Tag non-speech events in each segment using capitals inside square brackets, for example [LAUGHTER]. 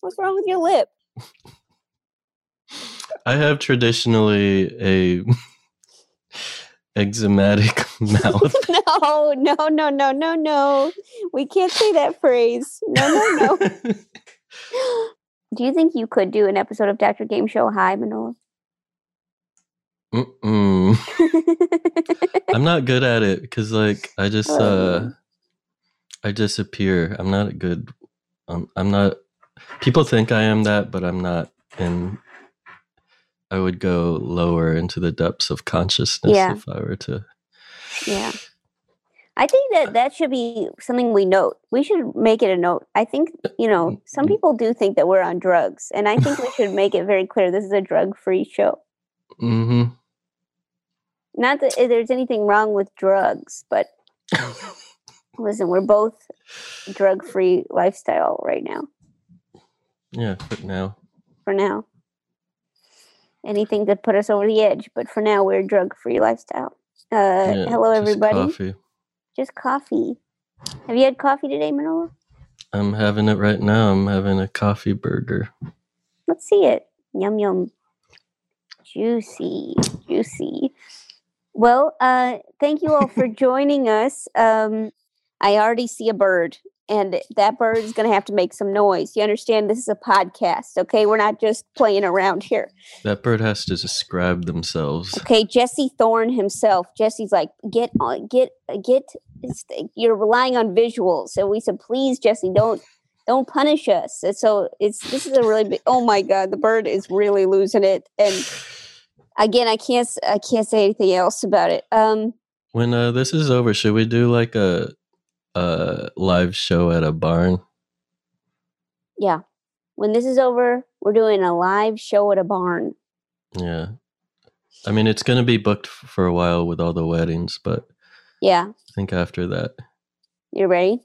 What's wrong with your lip? I have traditionally a eczematic [LAUGHS] [LAUGHS] mouth. no, no, no, no, no, no. We can't say that phrase. No, no, no. [LAUGHS] do you think you could do an episode of Dr. Game Show Hi, Manolo? Mm-mm. I'm not good at it because, like, I just, uh, Oh. I disappear. I'm not a good. Um, I'm not. People think I am that, but I'm not. And I would go lower into the depths of consciousness Yeah. if I were to. Yeah. I think that uh, that should be something we note. We should make it a note. I think, you know, mm, some mm. people do think that we're on drugs, and I think we should make it very clear this is a drug free show. hmm Not that eh, there's anything wrong with drugs, but [LAUGHS] listen, we're both drug free lifestyle right now, Yeah, for now. for now. Anything could put us over the edge, but for now, we're drug free lifestyle. Uh, yeah, hello, just everybody. Coffee. Just coffee. Have you had coffee today, Manolo? I'm having it right now. I'm having a coffee burger. Let's see it. Yum yum. Juicy, juicy. Well, uh, thank you all for [LAUGHS] joining us. Um, I already see a bird, and that bird is going to have to make some noise. You understand? This is a podcast, okay? We're not just playing around here. That bird has to describe themselves. Okay, Jesse Thorn himself. Jesse's like, get on, get, get. You're relying on visuals, so we said, please, Jesse, don't, don't punish us. And so it's this is a really big. Oh my God, the bird is really losing it. And again, I can't, I can't say anything else about it. Um, When uh, this is over, should we do like a a live show at a barn? yeah. When this is over, we're doing a live show at a barn. Yeah. I mean, it's going to be booked for a while with all the weddings, but Yeah, I think after that, you ready?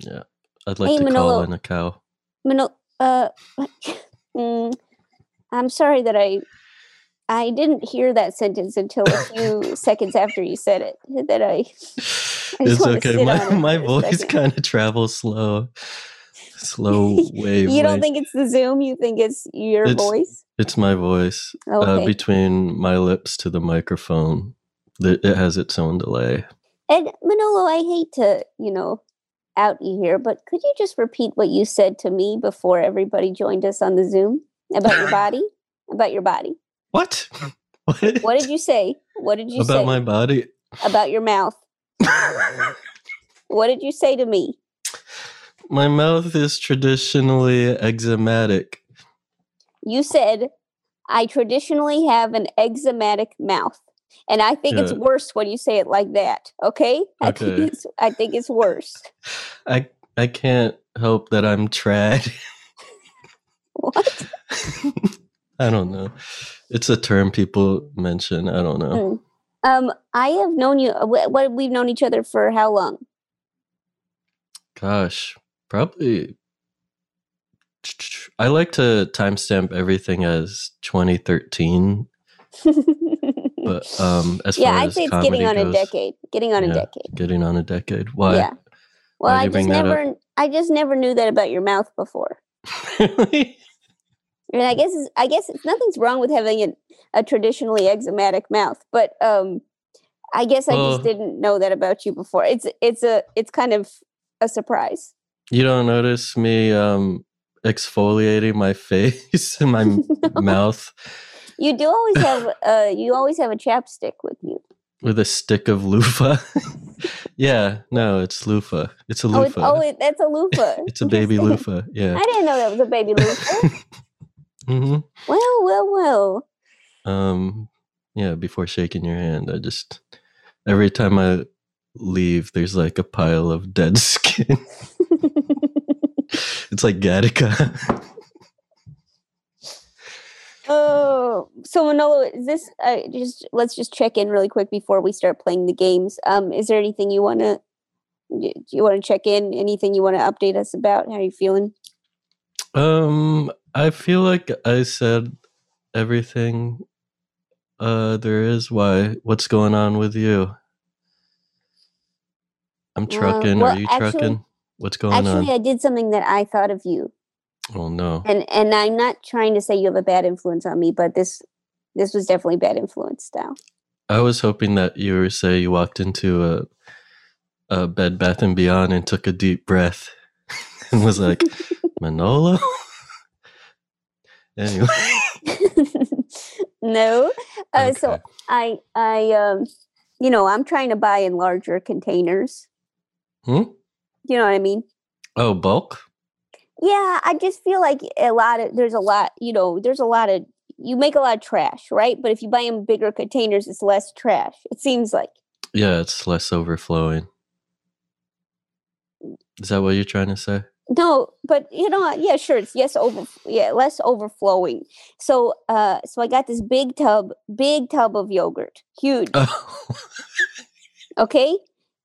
Yeah. I'd like Hey, to call in a cow. Mano- uh, [LAUGHS] mm, I'm sorry that I I didn't hear that sentence until a few [LAUGHS] seconds after you said it. That I [LAUGHS] It's okay. My [LAUGHS] my voice kind of travels slow, slow [LAUGHS] wave. you don't think it's the Zoom? You think it's your It's- voice? it's my voice Okay. uh, between my lips to the microphone? It has its own delay. and Manolo, I hate to you know out you here, but could you just repeat what you said to me before everybody joined us on the Zoom about your body? About your body. [LAUGHS] What? What? What did you say? What did you about say About my body? about your mouth? What did you say to me? my mouth is traditionally eczematic. You said, I traditionally have an eczematic mouth. And I think it's worse when you say it like that. Okay? I think it's I think it's worse. I I can't help that I'm trad. [LAUGHS] What? I don't know. It's a term people mention. I don't know. Mm. Um, I have known you uh, what we've known each other for how long? Gosh, probably. [SNIFFS] I like to timestamp everything as 2013, [LAUGHS] but um, as yeah, I'd say it's getting on a decade. Getting on a decade. getting on a decade. Why? Yeah. Well, Why'd I just never I just never knew that about your mouth before. Really? [LAUGHS] And I guess I guess nothing's wrong with having an, a traditionally eczematic mouth, but um, I guess I Well- just didn't know that about you before. It's it's a it's kind of a surprise. You don't notice me um, exfoliating my [LAUGHS] face and my m- [LAUGHS] mouth You do always [LAUGHS] have uh you always have a chapstick with you. with a stick of loofah? yeah, no, it's loofah. It's a Oh, it's, loofah. oh, it, that's a loofah. it's a baby loofah. Yeah. I didn't know that was a baby loofah. Hmm well, well, well. Um, yeah. Before shaking your hand, I just every time I leave, there's like a pile of dead [LAUGHS] skin. [LAUGHS] it's like Gattaca. Oh, so Manolo, is this uh, just let's just check in really quick before we start playing the games. Um, is there anything you want to do you want to check in? Anything you want to update us about? How are you feeling? um, I feel like I said everything. Uh, there is. Why? What's going on with you? I'm trucking. Well, Are you actually- trucking? What's going Actually, on? Actually, I did something that I thought of you. Oh no. And and I'm not trying to say you have a bad influence on me, but this this was definitely bad influence style. I was hoping that you were say you walked into a a Bed Bath and Beyond and took a deep breath [LAUGHS] and was like, [LAUGHS] Manolo. Anyway. [LAUGHS] no. Uh, So I I um you know I'm trying to buy in larger containers. Hmm? You know what I mean? Oh, bulk? Yeah, I just feel like a lot of there's a lot, you know, there's a lot of you make a lot of trash, right? But if you buy in bigger containers, it's less trash. It seems like. Yeah, it's less overflowing. Is that what you're trying to say? No, but you know, yeah, sure, it's yes over, yeah, less overflowing. So, uh, so I got this big tub, big tub of yogurt, huge. Oh. [LAUGHS] Okay,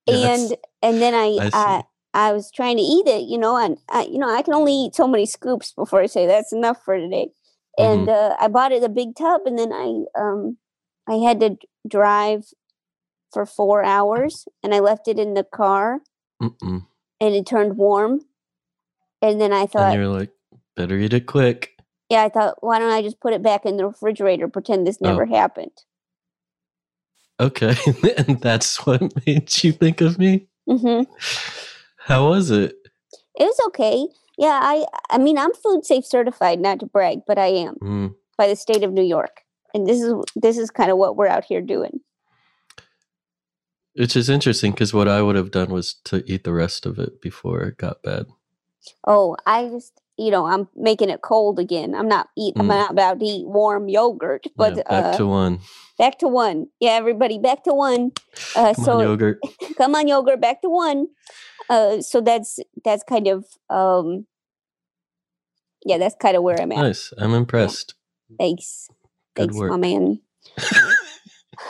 Yes, and and then I, I see. I, was trying to eat it, you know, and I, you know, I can only eat so many scoops before I say that's enough for today. Mm-hmm. And uh, I bought it a big tub, and then I, um, I had to drive for four hours, and I left it in the car, Mm-mm. and it turned warm. And then I thought, And you're like, better eat it quick. yeah, I thought, why don't I just put it back in the refrigerator, pretend this Oh. never happened? Okay. [LAUGHS] and that's what [LAUGHS] made you think of me? Mm-hmm. How was it? It was okay. Yeah, I, I mean, I'm food safe certified, not to brag, but I am Mm, by the state of New York, and this is this is kind of what we're out here doing. which is interesting because what I would have done was to eat the rest of it before it got bad. Oh, I just, you know, I'm making it cold again. I'm not eat. I'm Mm. not about to eat warm yogurt, but yeah, back uh, to one. back to one. Yeah, everybody, back to one. Uh, Come so on, yogurt. [LAUGHS] come on, yogurt, back to one. Uh, so that's that's kind of um, yeah, that's kind of where I'm at. Nice. I'm impressed. Thanks, Good thanks, work. my man.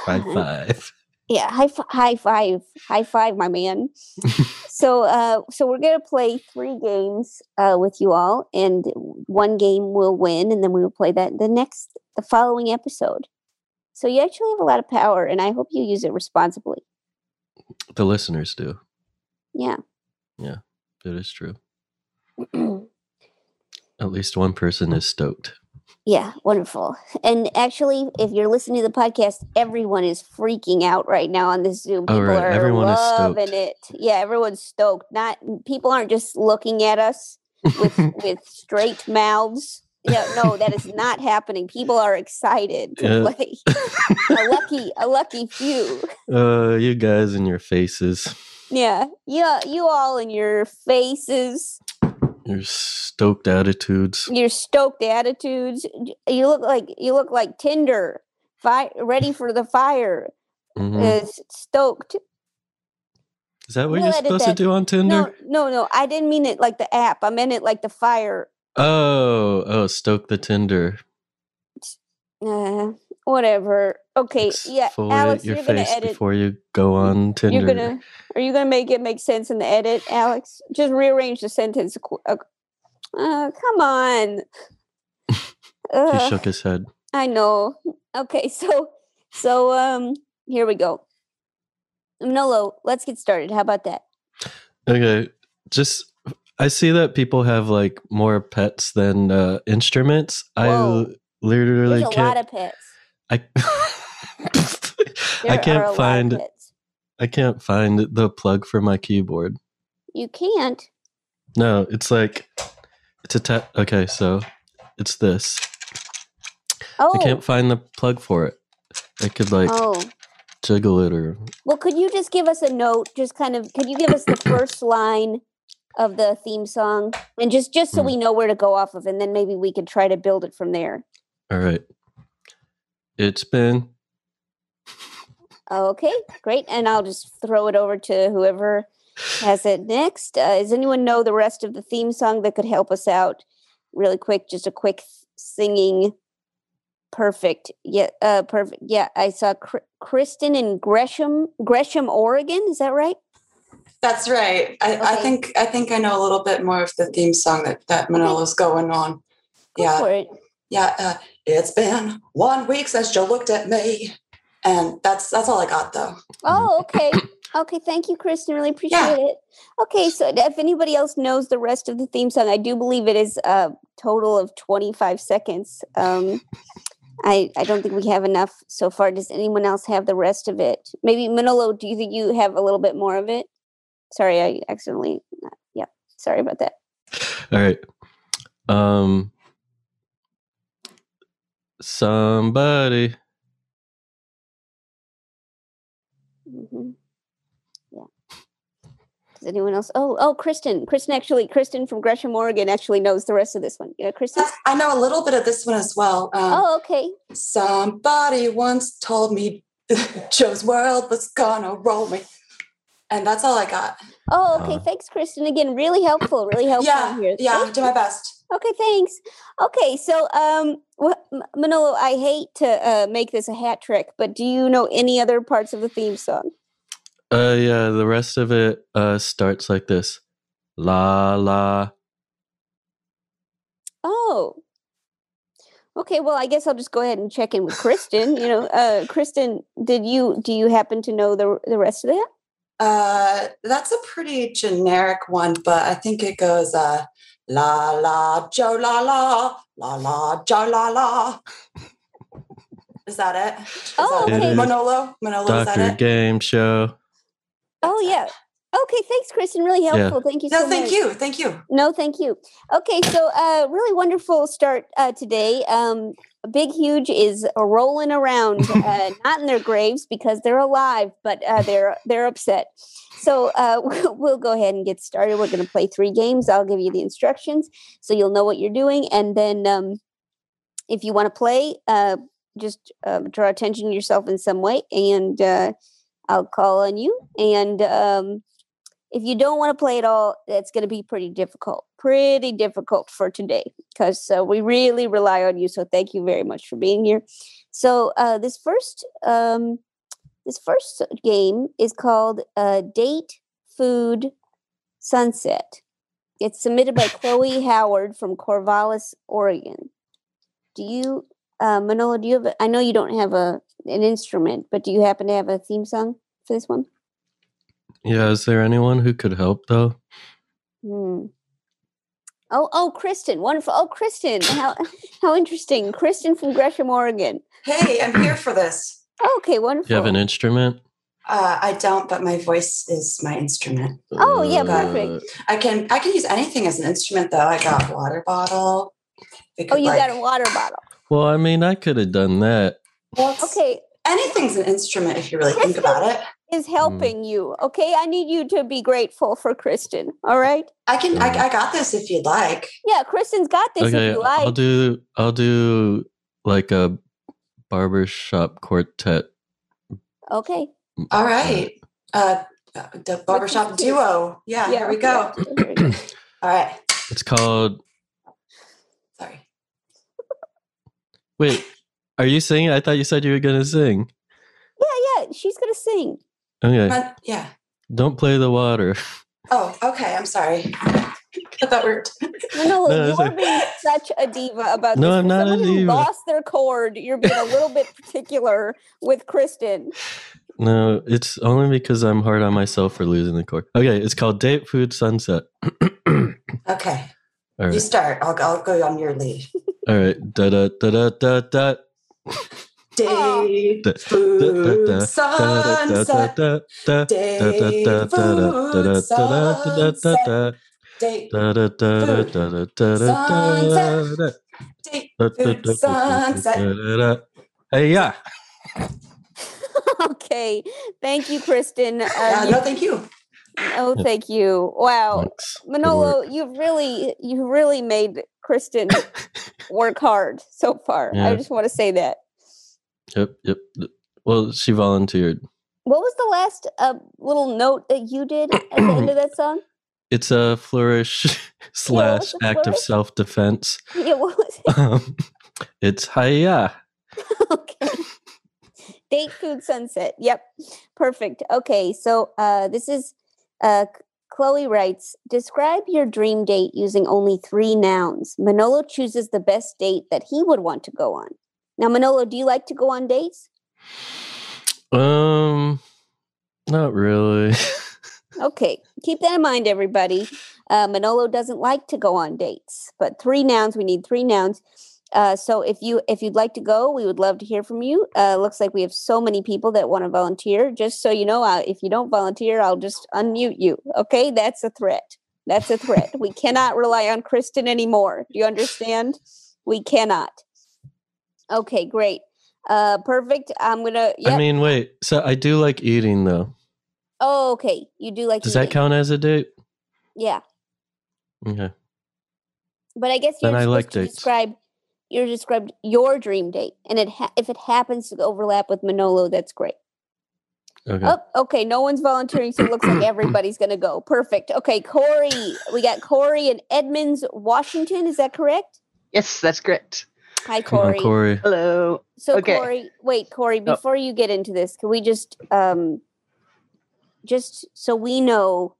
High [LAUGHS] five. Yeah, high fi- high five, high five, my man. [LAUGHS] so, uh, so we're gonna play three games uh, with you all, and one game will win, and then we will play that the next, the following episode. So you actually have a lot of power, and I hope you use it responsibly. The listeners do. yeah Yeah. It is true. [CLEARS THROAT] At least one person is stoked. Yeah, wonderful. And actually, if you're listening to the podcast, everyone is freaking out right now on this Zoom. Oh, People right. are Everyone is loving stoked. it. Yeah, everyone's stoked. Not people aren't just looking at us with [LAUGHS] with straight mouths. Yeah, no, that is not happening. People are excited to Yeah. play. [LAUGHS] a lucky, a lucky few. uh, you guys and your faces. Yeah, yeah, you all in your faces, Your stoked attitudes. your stoked attitudes. You look like you look like Tinder, fi- ready for the fire. Mhm. Uh, s- stoked. Is that what we'll you're supposed to do on Tinder? No, no, no. I didn't mean it like the app. I meant it like the fire. Oh, oh, stoke the Tinder. Uh, whatever. Okay, yeah, Alex, your you're gonna edit. before you go on Tinder. You're gonna. Are you gonna make it make sense in the edit, Alex? Just rearrange the sentence. Uh, uh, come on. [LAUGHS] he Ugh. shook his head. I know. Okay, [LAUGHS] so so um here we go. Manolo, let's get started. How about that? Okay, just I see that people have like more pets than uh, instruments. I Whoa. l- literally There's a can't. lot of pets. I [LAUGHS] I can't find. I can't find the plug for my keyboard. You can't. No, it's like it's a ta- okay, so it's this. Oh, I can't find the plug for it. I could like oh. jiggle it or Well, could you just give us a note? Just kind of, could you give us the [COUGHS] first line of the theme song, and just just so Hmm. we know where to go off of, and then maybe we could try to build it from there. all right. It's been Okay, great. And I'll just throw it over to whoever has it next. Uh, does anyone know the rest of the theme song that could help us out really quick? Just a quick singing. Perfect. Yeah, uh, perfect. Yeah, I saw Cr- Kristen in Gresham, Gresham, Oregon. Is that right? That's right. I, I think I think I know a little bit more of the theme song that that Manolo's going on. Go Yeah, for it. yeah. Uh, it's been one week since you looked at me, and that's that's all I got though. Oh, okay. Okay, thank you, Kristen. Really appreciate Yeah. it. Okay, so if anybody else knows the rest of the theme song, I do believe it is a total of 25 seconds. Um, I, I don't think we have enough so far. Does anyone else have the rest of it? Maybe Manolo, do you think you have a little bit more of it? Sorry, I accidentally. Yeah, sorry about that. All right. Um somebody hmm Yeah. Does anyone else? Oh, oh, Kristen. Kristen actually, Kristen from Gresham, Oregon actually knows the rest of this one. Yeah, Kristen. I know a little bit of this one as well. Um, Oh, okay. Somebody once told me [LAUGHS] Jo's world was gonna roll me. And that's all I got. Oh, okay. Uh, Thanks, Kristen. Again, really helpful. Really helpful Yeah, here. yeah, Thank do my best. Okay, thanks. Okay, so um, wh- M- Manolo, I hate to uh, make this a hat trick, but do you know any other parts of the theme song? uh yeah, the rest of it uh starts like this. La la. Oh, okay. Well, I guess I'll just go ahead and check in with Kristen. you know, uh, Kristen, did you do you happen to know the the rest of that? Uh, that's a pretty generic one, but I think it goes uh, la la Jo la la la la Jo la la. Is that it? Is Oh, that okay. Manolo, Manolo, is that Doctor it? Game Show. Oh yeah. Okay, thanks, Kristen. Really Yeah. helpful. Thank you so No, thank much. you, thank you. No, thank you. Okay, so uh, really wonderful start uh, today. Um, Big Huge is rolling around, [LAUGHS] uh, not in their graves because they're alive, but uh, they're they're upset. So uh, [LAUGHS] we'll, go ahead and get started. We're going to play three games. I'll give you the instructions so you'll know what you're doing, and then um, if you want to play, uh, just uh, draw attention to yourself in some way, and uh, I'll call on you. And um, if you don't want to play at all, that's going to be pretty difficult. Pretty difficult for today because uh, we really rely on you. So thank you very much for being here. So uh, this first um, this first game is called uh, Date Food Sunset. It's submitted by [LAUGHS] Chloe Howard from Corvallis, Oregon. Do you, uh, Manolo? Do you have? A, I know you don't have a an instrument, but do you happen to have a theme song for this one? Yeah, is there anyone who could help though? Hmm. Oh, oh, Kristen, wonderful. Oh, Kristen, how [LAUGHS] how interesting. Kristen from Gresham, Oregon. Hey, I'm here for this. Okay, wonderful. Do you have an instrument? Uh, I don't, but my voice is my instrument. Oh, yeah, Uh, perfect. I can I can use anything as an instrument though. I got a water bottle. It oh, could, you got a water bottle. Well, I mean, I could have done that. well, Okay, anything's an instrument if you really think about it. Is helping you. Okay, I need you to be grateful for Kristen. All right. I can I, Mm. I got this if you'd like. Yeah, Kristen's got this. okay, if you like. I'll do. I'll do like a barbershop quartet. Okay. All right. Uh, the barbershop duo. Yeah, here we okay, go. here we go. All right. It's called. Sorry. Wait, are you singing? I thought you said you were gonna sing. Yeah, yeah, she's gonna sing. Okay, Uh, yeah. don't play the water. Oh, okay. I'm sorry. I thought we were. Manolo, No, it's you're okay. being such a diva about No, this. I'm not a someone who diva. Lost their cord. You're being a little bit particular with Kristen. No, it's only because I'm hard on myself for losing the cord. Okay, it's called Date Food Sunset. [CLEARS THROAT] okay. All right. You start. I'll, I'll go on your lead. all right. Da da da da da da. Oh. Day, Da- da- da- food, sunset. da- da- Day, da- da- da- da- da- da- da- food, da- da- da- da- sunset. da. Day, Da da da da Food, da da da da sunset. day, Da, da, food, sunset. da, da, da. Hey, yeah. okay. Thank you, Kristen. Uh, Uh, no, thank you. oh, thank you. Wow. Thanks. Manolo, you've really you really made Kristen work hard so far. I just want to say that. Yep, yep. Well, she volunteered. What was the last uh, little note that you did at the end of that song? [CLEARS THROAT] It's a flourish [LAUGHS] slash a act of self defense. Yeah, [LAUGHS] what was it? [LAUGHS] Um, it's hiya. okay. Date food sunset. Yep. Perfect. Okay. So uh this is uh Chloe writes, describe your dream date using only three nouns. Manolo chooses the best date that he would want to go on. Now, Manolo, do you like to go on dates? Um, not really. [LAUGHS] Okay, keep that in mind, everybody. Uh, Manolo doesn't like to go on dates, but three nouns. We need three nouns. Uh, so if you if you'd like to go, we would love to hear from you. Uh, looks like we have so many people that want to volunteer. Just so you know, uh, if you don't volunteer, I'll just unmute you. Okay, that's a threat. That's a threat. we cannot rely on Kristen anymore. Do you understand? We cannot. Okay, great. Uh, perfect. I'm gonna. Yep. I mean, wait. So I do like eating though. oh, okay. You do like Does that count as a date? Yeah, Okay. but I guess you're Then I like to dates. describe. You're described your dream date, and it ha- if it happens to overlap with Manolo, that's great. Okay. Oh, okay. No one's volunteering, so it looks like [CLEARS THROAT] everybody's going to go. Perfect. Okay, Cory. We got Cory in Edmonds, Washington. Is that correct? Yes, that's correct. Hi, Come on, Cory. Cory. Hello. So, Okay. Cory, wait, Cory. Oh. Before you get into this, can we just, um, just so we know,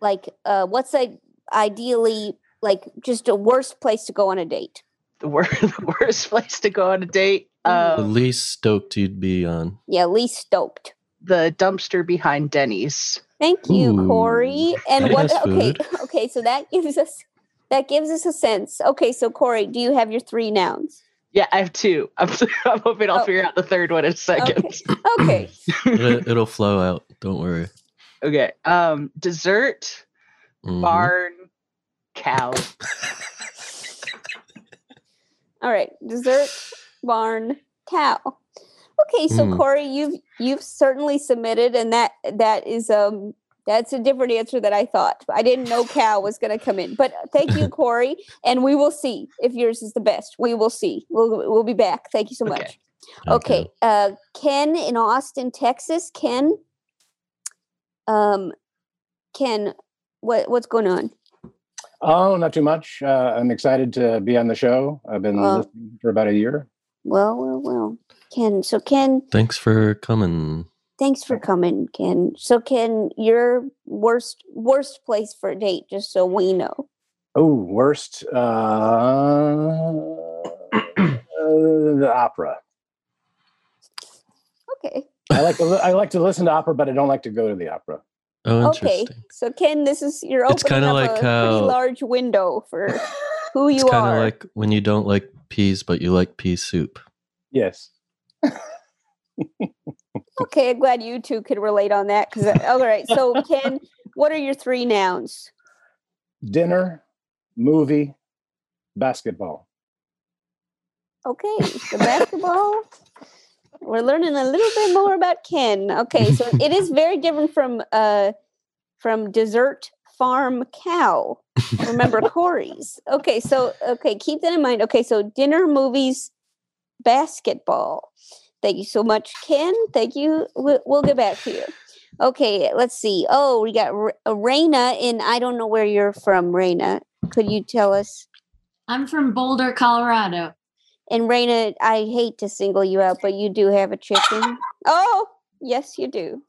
like, uh, what's like ideally like just a worst place to go on a date? The, wor- [LAUGHS] the worst place to go on a date. Mhm. The Um, least stoked you'd be on. Yeah, least stoked. the dumpster behind Denny's. Thank you, Ooh, Cory. And what? Okay, food. [LAUGHS] okay. So that gives us that gives us a sense. Okay, so Cory, do you have your three nouns? Yeah, I have two. [LAUGHS] I'm, I'm hoping I'll Oh. figure out the third one in a second. Okay. [LAUGHS] It, it'll flow out. Don't worry. Okay. Um, dessert, Mhm. barn, cow. [LAUGHS] All right. Dessert, barn, cow. Okay, so Mm. Cory, you've you've certainly submitted, and that that is um that's a different answer that I thought. I didn't know cow was going to come in, but thank you, [LAUGHS] Cory, and we will see if yours is the best. We will see. We'll we'll be back. Thank you so much. Okay. much. Okay. Uh, Ken in Austin, Texas. Ken. Um, Ken, what what's going on? Oh, not too much. Uh, I'm excited to be on the show. I've been Well- listening for about a year. Well, well, well. Ken. So Ken, Thanks for coming. Thanks for coming, Ken. So Ken, your worst worst place for a date, just so we know. Oh, worst. Uh, uh, the opera. Okay. I like to. Li- I like to listen to opera, but I don't like to go to the opera. Oh, Okay. interesting. So Ken, this is you're It's opening kinda up like a pretty large window for [LAUGHS] who you are. It's you kind of are. like when you don't like peas, but you like pea soup. Yes. [LAUGHS] [LAUGHS] okay, I'm glad you two could relate on that. Because all right. So [LAUGHS] Ken, what are your three nouns? Dinner, movie, basketball. Okay, the [LAUGHS] basketball. We're learning a little bit more about Ken. Okay, so it is very different from uh from dessert farm cow. Remember Cory's. Okay, so okay, keep that in mind. Okay, so dinner, movies, basketball. Thank you so much, Ken. Thank you. We'll, we'll get back to you. Okay, let's see. Oh, we got R- uh, Rayna in. I don't know where you're from, Rayna. Could you tell us? I'm from Boulder, Colorado. And Rayna, I hate to single you out, but you do have a chicken. Oh, yes, you do.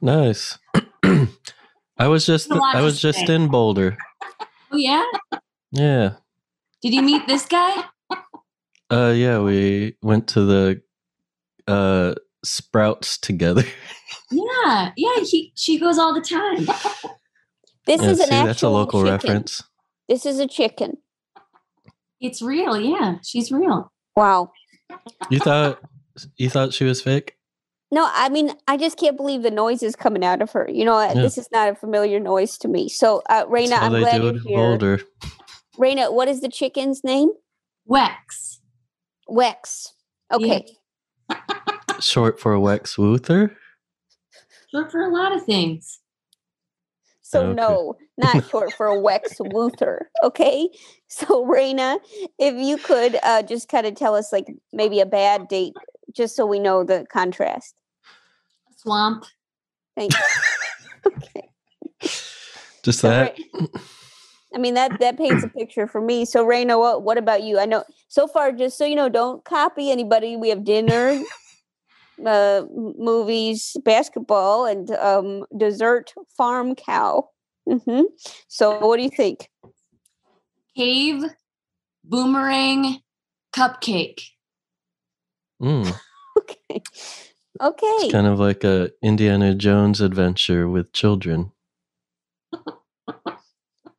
Nice. [CLEARS THROAT] I was just I was just in Boulder. Oh yeah? Yeah. Did you meet this guy? Uh yeah, we went to the uh Sprouts together. [LAUGHS] Yeah, yeah. He she goes all the time. This Yeah, is an see, actual that's a local chicken. reference. This is a chicken. It's real. Yeah, she's real. Wow. You thought you thought she was fake? No, I mean, I just can't believe the noise is coming out of her. You know, uh, Yeah. this is not a familiar noise to me. So, uh, That's Rayna, I'm glad do you're it here. Boulder. Rayna, what is the chicken's name? Wex. Wex. Okay. [LAUGHS] Short for Wex Luthor. Short for a lot of things. So Okay. no, not short for a [LAUGHS] Wex Luthor. Okay. So Rayna, if you could uh, just kind of tell us like maybe a bad date, just so we know the contrast. Swamp. Thank you. [LAUGHS] okay. Just So that. Ra- I mean that that paints a picture for me. So Rayna, what what about you? I know so far, just so you know, don't copy anybody. We have dinner, [LAUGHS] uh, movies, basketball, and um, dessert. Farm cow. hmm So what do you think? Cave. Boomerang. Cupcake. Mm. [LAUGHS] Okay. Okay. It's kind of like a Indiana Jones adventure with children.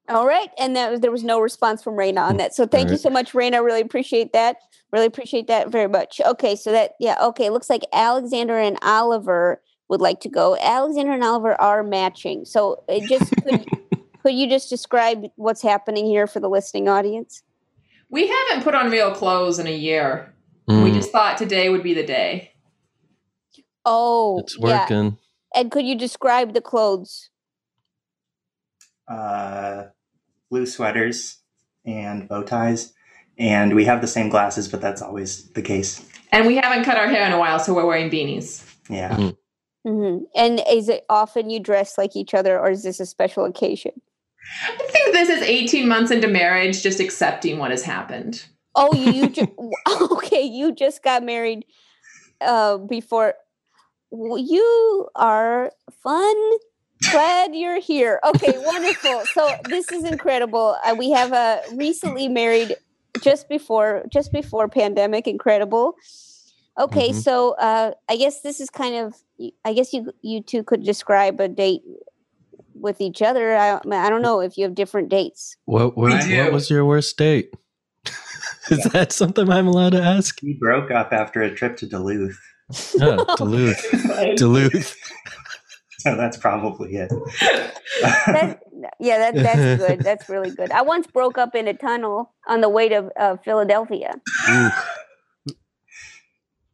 All right. And that was, there was no response from Rayna on that. So thank you so much, Raina. Really appreciate that. Really appreciate that very much. Okay. So that, yeah. Okay. Looks like Alexander and Oliver would like to go. Alexander and Oliver are matching. So it just could, [LAUGHS] could you just describe what's happening here for the listening audience? We haven't put on real clothes in a year. We Mm, just thought today would be the day. Oh, it's yeah. working. And could you describe the clothes? uh, blue sweaters and bow ties. And we have the same glasses, but that's always the case. And we haven't cut our hair in a while, so we're wearing beanies. Yeah. Mhm. hmm And is it often you dress like each other, or is this a special occasion? I think this is 18 months into marriage, just accepting what has happened. Oh, you, you ju- [LAUGHS] [LAUGHS] okay? You just got married uh, before. w- You are fun. Glad you're here. Okay, [LAUGHS] wonderful. So this is incredible. Uh, we have a recently married just before just before pandemic. Incredible. Okay, Mhm. so uh, I guess this is kind of. I guess you you two could describe a date with each other. I I don't know if you have different dates. What, what, what was your worst date? [LAUGHS] Is that something I'm allowed to ask? We broke up after a trip to Duluth. Oh, Duluth. [LAUGHS] Duluth. So that's probably it. That, yeah, that, that's good. [LAUGHS] That's really good. I once broke up in a tunnel on the way to uh, Philadelphia. Ooh.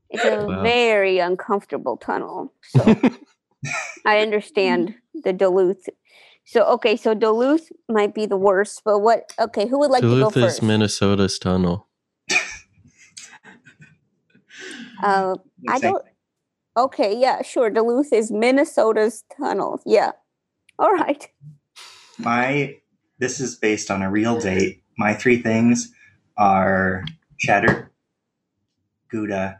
It's a Wow. very uncomfortable tunnel. So [LAUGHS] I understand the Duluth. So okay, so Duluth might be the worst, but what? Okay, who would like Duluth to go is? Minnesota's tunnel. uh, I don't. Okay, yeah, sure. Duluth is Minnesota's tunnel. Yeah. All right. My this is based on a real date. My three things are cheddar, Gouda,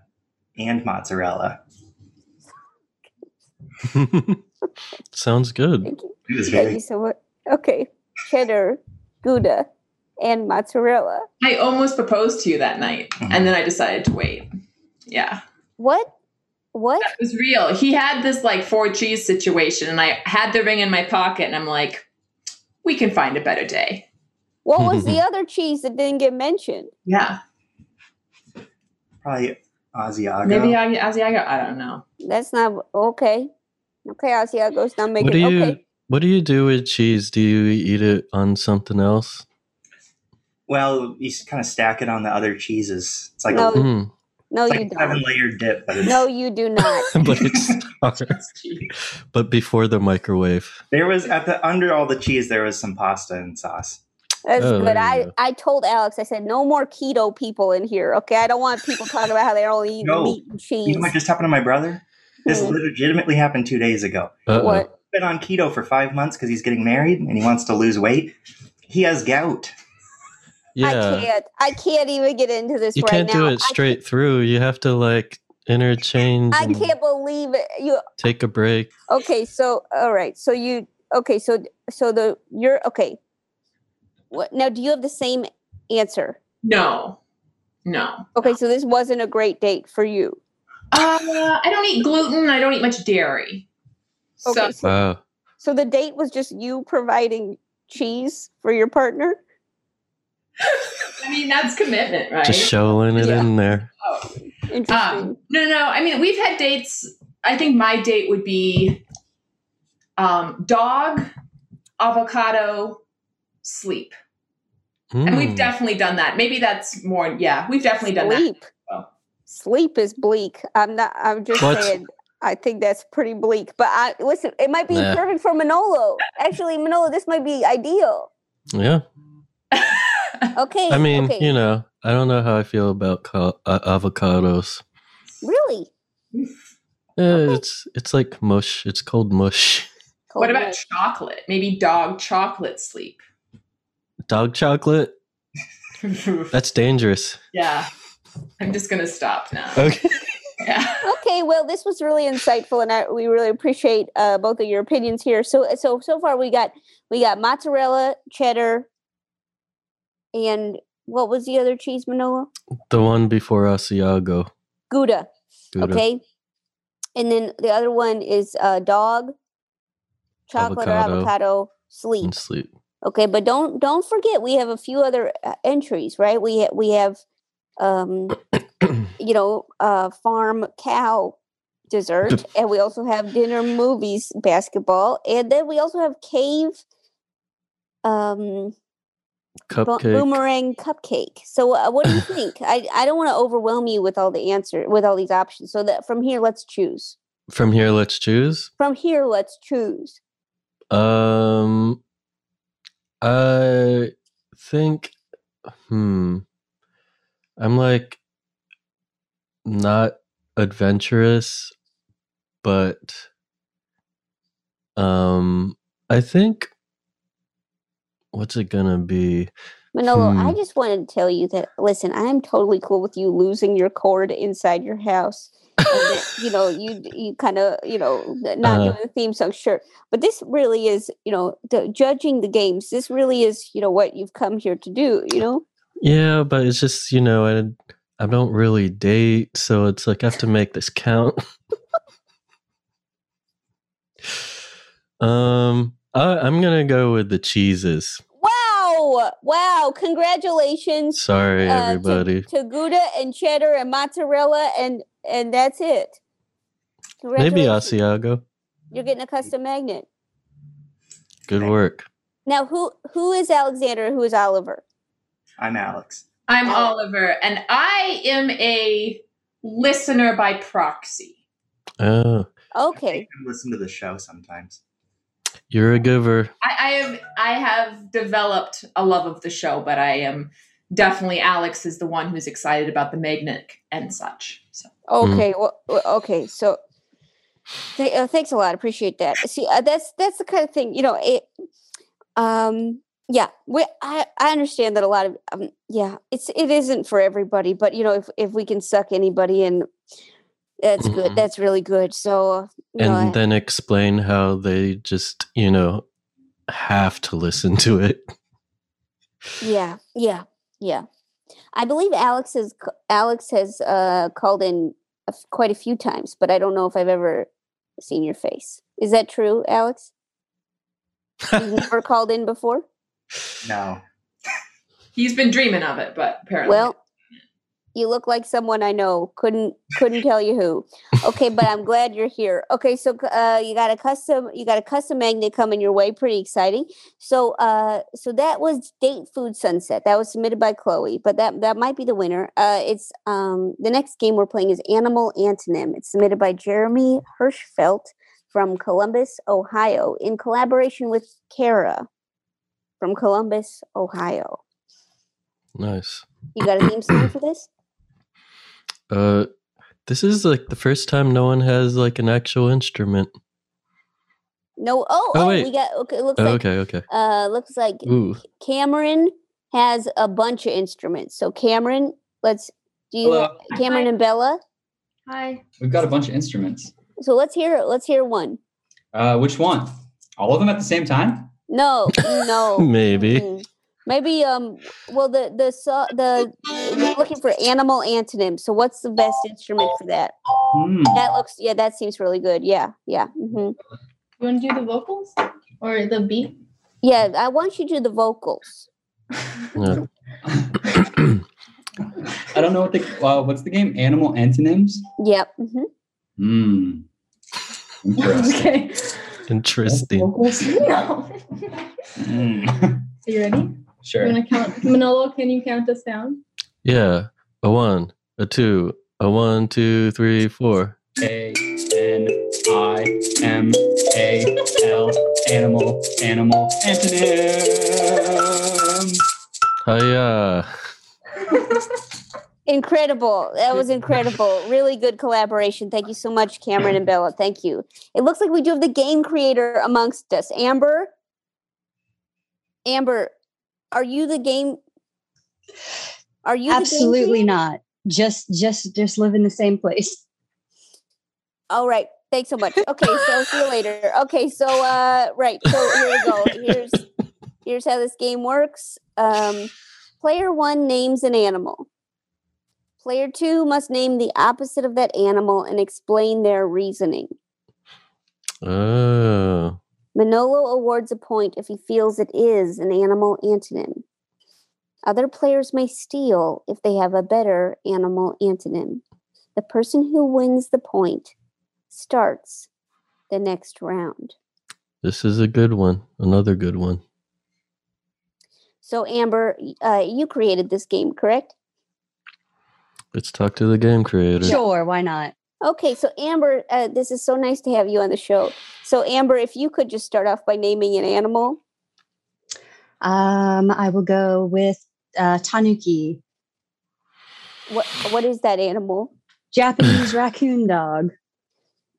and mozzarella. [LAUGHS] Sounds good. Thank you. It was Thank very you so much. Okay, cheddar, Gouda, and mozzarella. I almost proposed to you that night, Mhm. and then I decided to wait. Yeah. What? What? That was real. He had this like four cheese situation, and I had the ring in my pocket, and I'm like, we can find a better day. What was the [LAUGHS] other cheese that didn't get mentioned? Yeah. probably Asiago. Maybe Asiago. I don't know. That's not okay. Okay, Asiago's not making What do you okay. What do you do with cheese? Do you eat it on something else? well, you kind of stack it on the other cheeses. It's like No, a, Mm, No, it's you like a seven don't. layer dip, but No, you do not. [LAUGHS] but it's [LAUGHS] but before the microwave. there was at the under all the cheese there was some pasta and sauce. That's Oh, good. I, go. I told Alex, I said, no more keto people in here. Okay. I don't want people talking about how they're only eating No. meat and cheese. You know what just happened to my brother? This Hmm. legitimately happened two days ago. Uh-oh. What? Been on keto for five months because he's getting married and he wants to lose weight. He has gout. I Yeah. can't. I can't even get into this You right can't now. do it straight through. You have to like interchange I can't believe it. You take a break. okay? So all right. So you okay? So so the you're okay. What now? Do you have the same answer? No. No. Okay, so this wasn't a great date for you. Uh, I don't eat gluten. I don't eat much dairy. So Okay, so, Wow. so the date was just you providing cheese for your partner. I mean that's commitment, right? Just showing it Yeah. in there. Oh. Um, no, no. I mean, we've had dates. I think my date would be um, dog, avocado, sleep, and we've Mm. definitely done that. Maybe that's more. Yeah, we've definitely done that. Sleep. Oh. Sleep is bleak. I'm not. I'm just What? saying. I think that's pretty bleak. But I listen. It might be Nah. perfect for Manolo. Actually, Manolo, this might be ideal. Yeah. Okay. I mean, okay. you know, I don't know how I feel about co- uh, avocados. really. Eh, Okay. It's it's like mush. It's cold mush. what about milk. chocolate? Maybe dog chocolate sleep. Dog chocolate. [LAUGHS] That's dangerous. yeah, I'm just gonna stop now. Okay. [LAUGHS] Yeah. Okay, well, this was really insightful, and I, we really appreciate uh, both of your opinions here. So, so so far we got we got mozzarella, cheddar, and what was the other cheese, Manolo? The one before Asiago. Gouda. Gouda. Okay. and then the other one is uh, dog, chocolate or Avocado. avocado, sleep. And sleep. Okay, but don't don't forget we have a few other uh, entries, right? We ha- we have um [COUGHS] you know, uh farm cow dessert and we also have dinner movies basketball and then we also have cave um Cupcake. boomerang cupcake. So uh, what do you think? [LAUGHS] I I don't want to overwhelm you with all the answer with all these options. So that from here let's choose. From here, let's choose. From here let's choose. Um, I think, hmm, I'm like not adventurous, but um, I think what's it gonna be? Manolo, I Hmm. just wanted to tell you that listen, I'm totally cool with you losing your cord inside your house. that, you know, you you kind of, you know, not Uh-huh. doing the theme song, sure. But this really is, you know, the, judging the games. This really is, you know, what you've come here to do. You know, Yeah, but it's just you know I I don't really date, so it's like I have to make this count. [LAUGHS] um, I, I'm gonna go with the cheeses. wow, wow! Congratulations, Sorry, uh, everybody. to, Gouda and cheddar and mozzarella, and and that's it. Maybe Congratulations. Asiago. You're getting a custom magnet. Good work. Now, who who is Alexander? Who is Oliver? I'm Alex. I'm. Oliver, and I am a listener by proxy. Oh, Okay. I listen to the show sometimes. You're a giver. I, I have I have developed a love of the show, but I am definitely Alex is the one who's excited about the magnet and such. So Okay. Well, well, okay. So, th- uh, thanks a lot. Appreciate that. See, uh, that's that's the kind of thing. You know, it. Um. Yeah. We. I. I understand that a lot of. Um. Yeah. It's. It isn't for everybody, but you know, if if we can suck anybody in, that's good. Mhm. That's really good. So. You know, and I- then explain how they just, you know, have to listen to it. Yeah, yeah, yeah. I believe Alex has Alex has uh, called in a f- quite a few times, but I don't know if I've ever seen your face. Is that true, Alex? You've never called in before? No. [LAUGHS] he's been dreaming of it, but apparently, Well, you look like someone I know. Couldn't couldn't tell you who. Okay, but I'm glad you're here. Okay, so uh, you got a custom you got a custom magnet coming your way. Pretty exciting. So uh, so that was Date Food Sunset. That was submitted by Chloe, but that that might be the winner. Uh, it's um the next game we're playing is Animal Antonym. It's submitted by Jeremy Hirschfeld from Columbus, Ohio, in collaboration with Kara from Columbus, Ohio. Nice. You got a theme song for this? Uh, this is like the first time no one has like an actual instrument. No. Oh, Oh, oh, wait. we got. Okay, it looks Oh, like. okay, okay. Uh, looks like Ooh, Cameron has a bunch of instruments. So Cameron, let's. Do you Hello. Cameron and Bella? Hi. We've got a bunch of instruments. So let's hear. Let's hear one. Uh, which one? All of them at the same time? No, no. [LAUGHS] maybe. mm. Maybe um. Well, the the so, the we're looking for animal antonyms. So what's the best instrument for that? Hmm. That looks. Yeah, that seems really good. Yeah, yeah. hmm You want to do the vocals or the beat? Yeah, I want you to do the vocals. Yeah. [LAUGHS] I don't know what the uh, what's the game? Animal antonyms. Yep. hmm Hmm. Interesting. okay. [LAUGHS] Interesting. Vocals? No. [LAUGHS] Hmm. Are you ready? Sure. You want to count? Manolo, can you count us down? Yeah. A one, a two, a one, two, three, four. A N I M A L animal animal antonym. Hiya. Incredible. That was incredible. Really good collaboration. Thank you so much, Cameron and Bella. Thank you. It looks like we do have the game creator amongst us. Amber. Amber, are you the game? Are you the game Absolutely not. Just just just live in the same place. All right. Thanks so much. Okay, so see you later. Okay, so uh right. So here we go. Here's here's how this game works. Um player 1 names an animal. Player two must name the opposite of that animal and explain their reasoning. Oh. Manolo awards a point if he feels it is an animal antonym. Other players may steal if they have a better animal antonym. The person who wins the point starts the next round. This is a good one. Another good one. So, Amber, uh, you created this game, correct? Let's talk to the game creator. Sure, why not? Okay, so Amber, uh, this is so nice to have you on the show. So, Amber, if you could just start off by naming an animal. Um, I will go with uh, tanuki, What what is that animal? Japanese [LAUGHS] raccoon dog.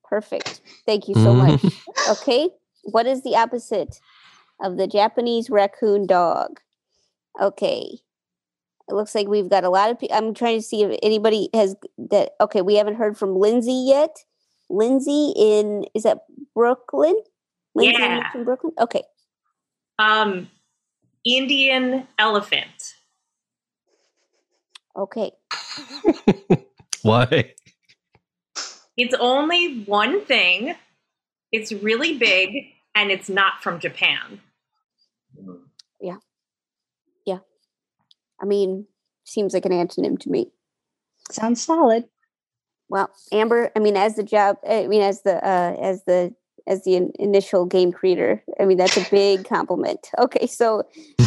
Perfect. Thank you so much. Mhm. Okay. What is the opposite of the Japanese raccoon dog? Okay. It looks like we've got a lot of people. I'm trying to see if anybody has that. Okay, we haven't heard from Lindsay yet. Lindsay in is that Brooklyn? Lindsay Yeah. lives in Brooklyn. Okay. Um, Indian elephant. Okay. [LAUGHS] Why? It's only one thing. It's really big, and it's not from Japan. I mean, seems like an antonym to me. Sounds solid. Well, Amber, I mean, as the job, I mean, as the uh, as the as the in- initial game creator, I mean, that's a big [LAUGHS] compliment. Okay, so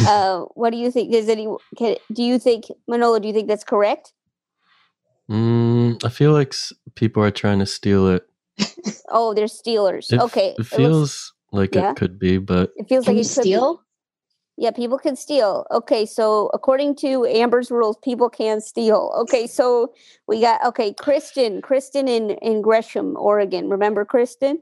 uh, [LAUGHS] what do you think? Does any can, do you think Manolo? Do you think that's correct? Mm, I feel like people are trying to steal it. Oh, they're stealers. It, f- okay, It looks- feels like yeah. it could be, but it feels Can like you it could be. steal? Yeah, people can steal. Okay, so according to Amber's rules, people can steal. Okay, so we got okay, Kristen, Kristen in in Gresham, Oregon. Remember Kristen?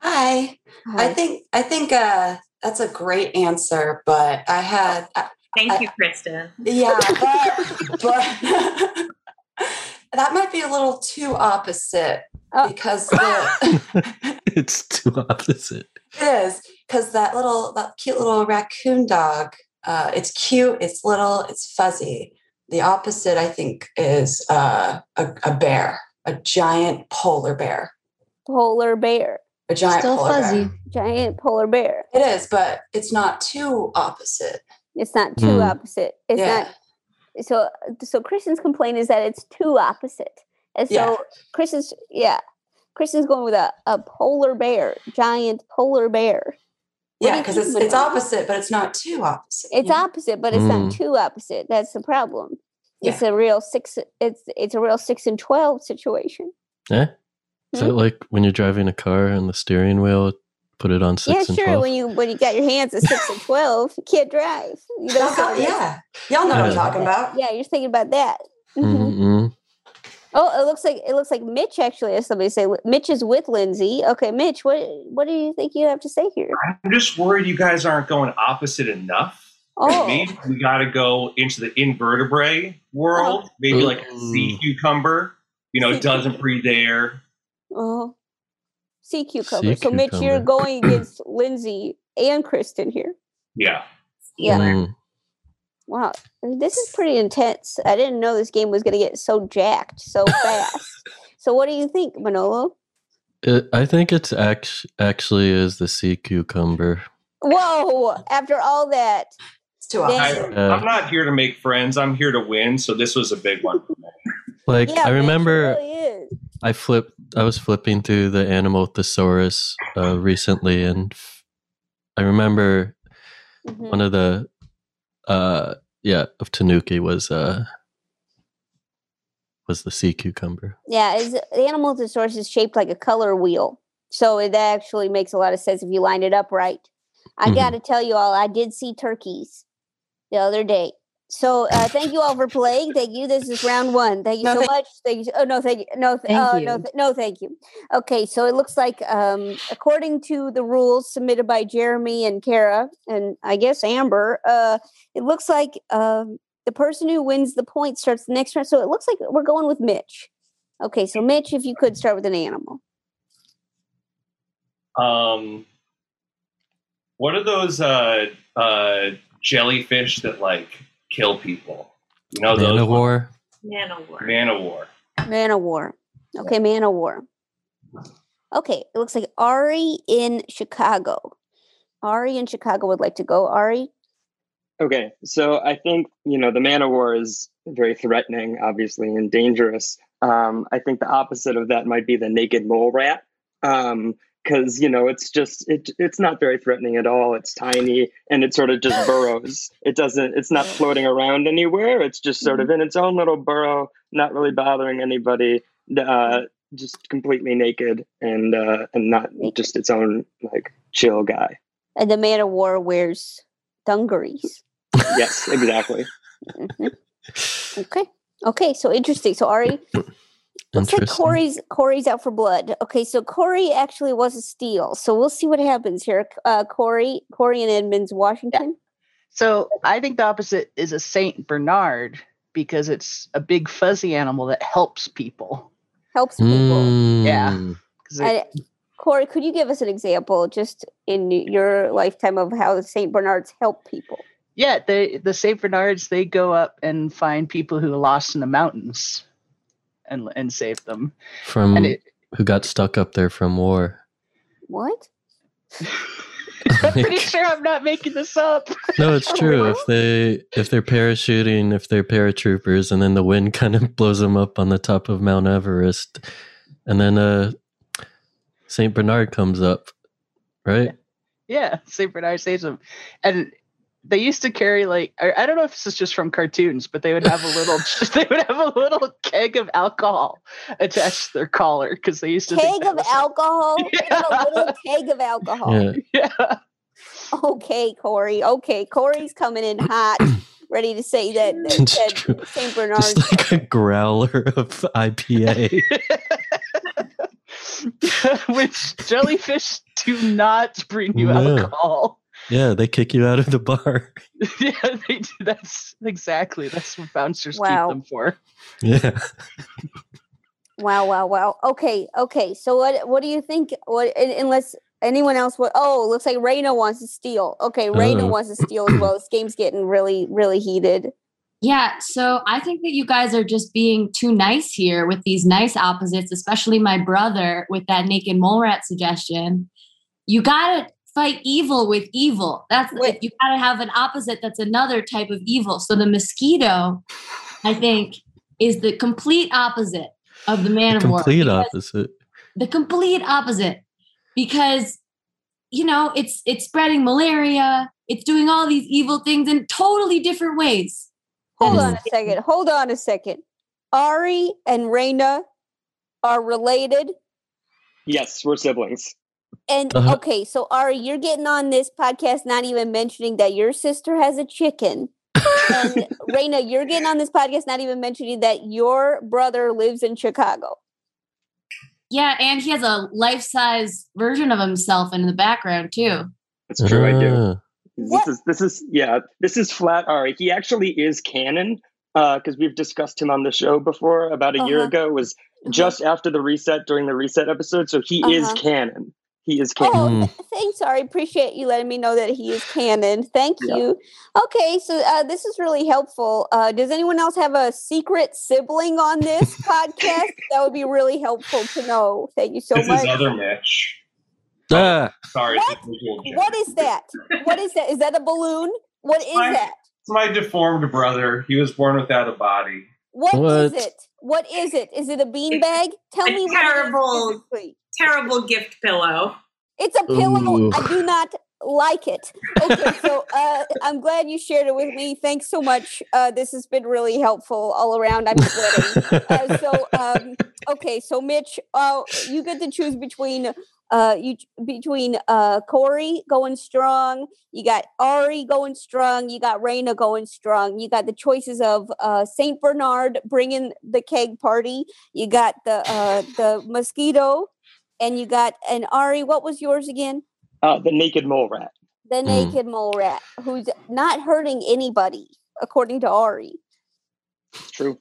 Hi. I think I think uh, that's a great answer, but I had uh, Thank I- you, Kristen. yeah, [LAUGHS] but but [LAUGHS] that might be a little too opposite Oh. because [LAUGHS] the, it's too opposite. it is because that little that cute little raccoon dog. Uh, it's cute. It's little. It's fuzzy. The opposite, I think, is uh, a, a bear, a giant polar bear, Polar bear, a giant Still polar fuzzy. bear. giant polar bear. It is, but it's not too opposite. It's not too Hmm. opposite. It's yeah. not so so Kristen's complaint is that it's too opposite. And so Yeah. Kristen's yeah. Kristen's going with a, a polar bear, giant polar bear. What do Yeah, because it's it's opposite, but it's not too opposite. It's you opposite, but it's not Mm. too opposite. That's the problem. It's a real six it's it's a real six and twelve situation. Yeah, Is Hmm? that like when you're driving a car and the steering wheel, put it on six yeah, and sure. 12? When you when you got your hands at six and [LAUGHS] twelve, you can't drive. You know, so yeah, y'all know what I'm talking about. yeah, you're thinking about that. Mhm. Mm-mm. Oh, it looks like it looks like Mitch actually has somebody say Mitch is with Lindsay. Okay, Mitch, what what do you think you have to say here? I'm just worried you guys aren't going opposite enough. Oh, Maybe we got to go into the invertebrate world. Maybe like a sea cucumber. You know, Sea doesn't breathe air. oh, sea cucumber. Sea so Mitch, you're going against Lindsay and Kristen here. Yeah. Yeah. Mm. Wow, this is pretty intense. I didn't know this game was going to get so jacked so [LAUGHS] fast. so, what do you think, Manolo? It, I think it's act- actually is the sea cucumber. Whoa! After all that, It's too Dang. I, uh, I'm not here to make friends. I'm here to win. So this was a big one for me. [LAUGHS] Like yeah, I remember really is. I flipped I was flipping through the animal thesaurus uh, recently and f- I remember Mhm. one of the uh yeah of tanuki was uh was the sea cucumber. Yeah, is the animal thesaurus is shaped like a color wheel, so it actually makes a lot of sense if you line it up right. I Mhm. got to tell you all, I did see turkeys the other day. So uh, thank you all for playing. Thank you. This is round one. Thank you No, so thank- much. Thank you. Oh no, thank you. No, th- Thank uh, you. no, th- no, thank you. Okay, so it looks like, um, according to the rules submitted by Jeremy and Kara, and I guess Amber, uh, it looks like um, the person who wins the point starts the next round. So it looks like we're going with Mitch. Okay, so Mitch, if you could start with an animal. Um, what are those uh, uh, jellyfish that like kill people? You know those. ones? Manowar. Man of War. Man of War. Man of War. Okay, Man of War. Okay, it looks like Ari in Chicago. Ari in Chicago would like to go. Ari, Okay, so I think you know the man of war is very threatening, obviously, and dangerous. Um, I think the opposite of that might be the naked mole rat, because you know it's just it, it's not very threatening at all. It's tiny and it sort of just [LAUGHS] burrows. It doesn't. It's not floating around anywhere. It's just sort of in its own little burrow, not really bothering anybody. Uh, just completely naked and uh, and not just its own like chill guy. and the Man of War wears dungarees. Yes, exactly. [LAUGHS] Mhm. Okay. Okay. So interesting. So Ari, [LAUGHS] looks like Interesting. Cory's Cory's out for blood. Okay. So Cory actually was a steal. So we'll see what happens here. Uh, Cory, Cory and Edmonds, Washington. So I think the opposite is a Saint Bernard because it's a big fuzzy animal that helps people. Helps people. Yeah. Mm. 'Cause it- And Cory, could you give us an example, just in your lifetime, of how the Saint Bernards help people? yeah, they the Saint Bernards they go up and find people who are lost in the mountains and and save them. From And it, who got stuck up there from war. What? [LAUGHS] I'm pretty sure I'm not making this up. No, it's [LAUGHS] true. If they if they're parachuting, if they're paratroopers, and then the wind [LAUGHS] kind of blows them up on the top of Mount Everest, and then uh, Saint Bernard comes up, right? Yeah, Saint Bernard saves them, and they used to carry like I I don't know if this is just from cartoons, but they would have a little [LAUGHS] [LAUGHS] they would have a little keg of alcohol attached to their collar because they used to think Keg that of was- alcohol? [LAUGHS] A little keg of alcohol. Yeah. Yeah. Okay, Cory. Okay, Cory's coming in hot, [CLEARS THROAT] ready to say that, that, that Saint Bernard. Just like a growler of IPA. Which jellyfish do not bring you No. alcohol. Yeah, they kick you out of the bar. [LAUGHS] yeah, they do. That's exactly that's what bouncers Wow. keep them for. Yeah. [LAUGHS] Wow, wow, wow. Okay, okay. So what what do you think? What un- unless anyone else would? Oh, looks like Rayna wants to steal. Okay, Rayna Oh. wants to steal as well. This [CLEARS THROAT] game's getting really, really heated. Yeah, so I think that you guys are just being too nice here with these nice opposites, especially my brother with that naked mole rat suggestion. You gotta fight evil with evil. That's if you gotta have an opposite that's another type of evil. So the mosquito, I think, is the complete opposite of the man of war. Complete opposite. the complete opposite because you know it's it's spreading malaria it's doing all these evil things in totally different ways Hold hmm. on a second. Hold on a second. Ari and Rayna are related. Yes, we're siblings. And Uh-huh. okay, so Ari, you're getting on this podcast not even mentioning that your sister has a chicken. and [LAUGHS] Rayna, you're getting on this podcast not even mentioning that your brother lives in Chicago. yeah and he has a life-size version of himself in the background too That's true. I do. Ah. This is this is yeah. This is flat Ari. He actually is canon uh, because we've discussed him on the show before about a year Uh-huh. ago. It was just after the reset during the reset episode, so he is Uh-huh. canon. He is Oh, canon. th- thanks, Ari. Appreciate you letting me know that he is canon. Thank Yeah. you. Okay, so uh, this is really helpful. Uh, does anyone else have a secret sibling on this [LAUGHS] podcast? That would be really helpful to know. Thank you so This much. is other Mitch. Ah. Sorry. What? it's a visual joke. What is that? What is that? Is that a balloon? What is My- that? It's my deformed brother. He was born without a body. What is it? What is it? Is it a beanbag? Tell a me what it is terrible, gift pillow. It's a pillow. Ooh. I do not like it. Okay, [LAUGHS] so uh, I'm glad you shared it with me. Thanks so much. Uh, this has been really helpful all around. I'm sweating. [LAUGHS] uh, so um, okay, so Mitch, uh, you get to choose between uh, you between uh, Cory going strong. You got Ari going strong. You got Rayna going strong. You got the choices of uh, Saint Bernard bringing the keg party. You got the uh, the mosquito, and you got and Ari. What was yours again? Uh, the naked mole rat. The naked mole rat, who's not hurting anybody, according to Ari. True.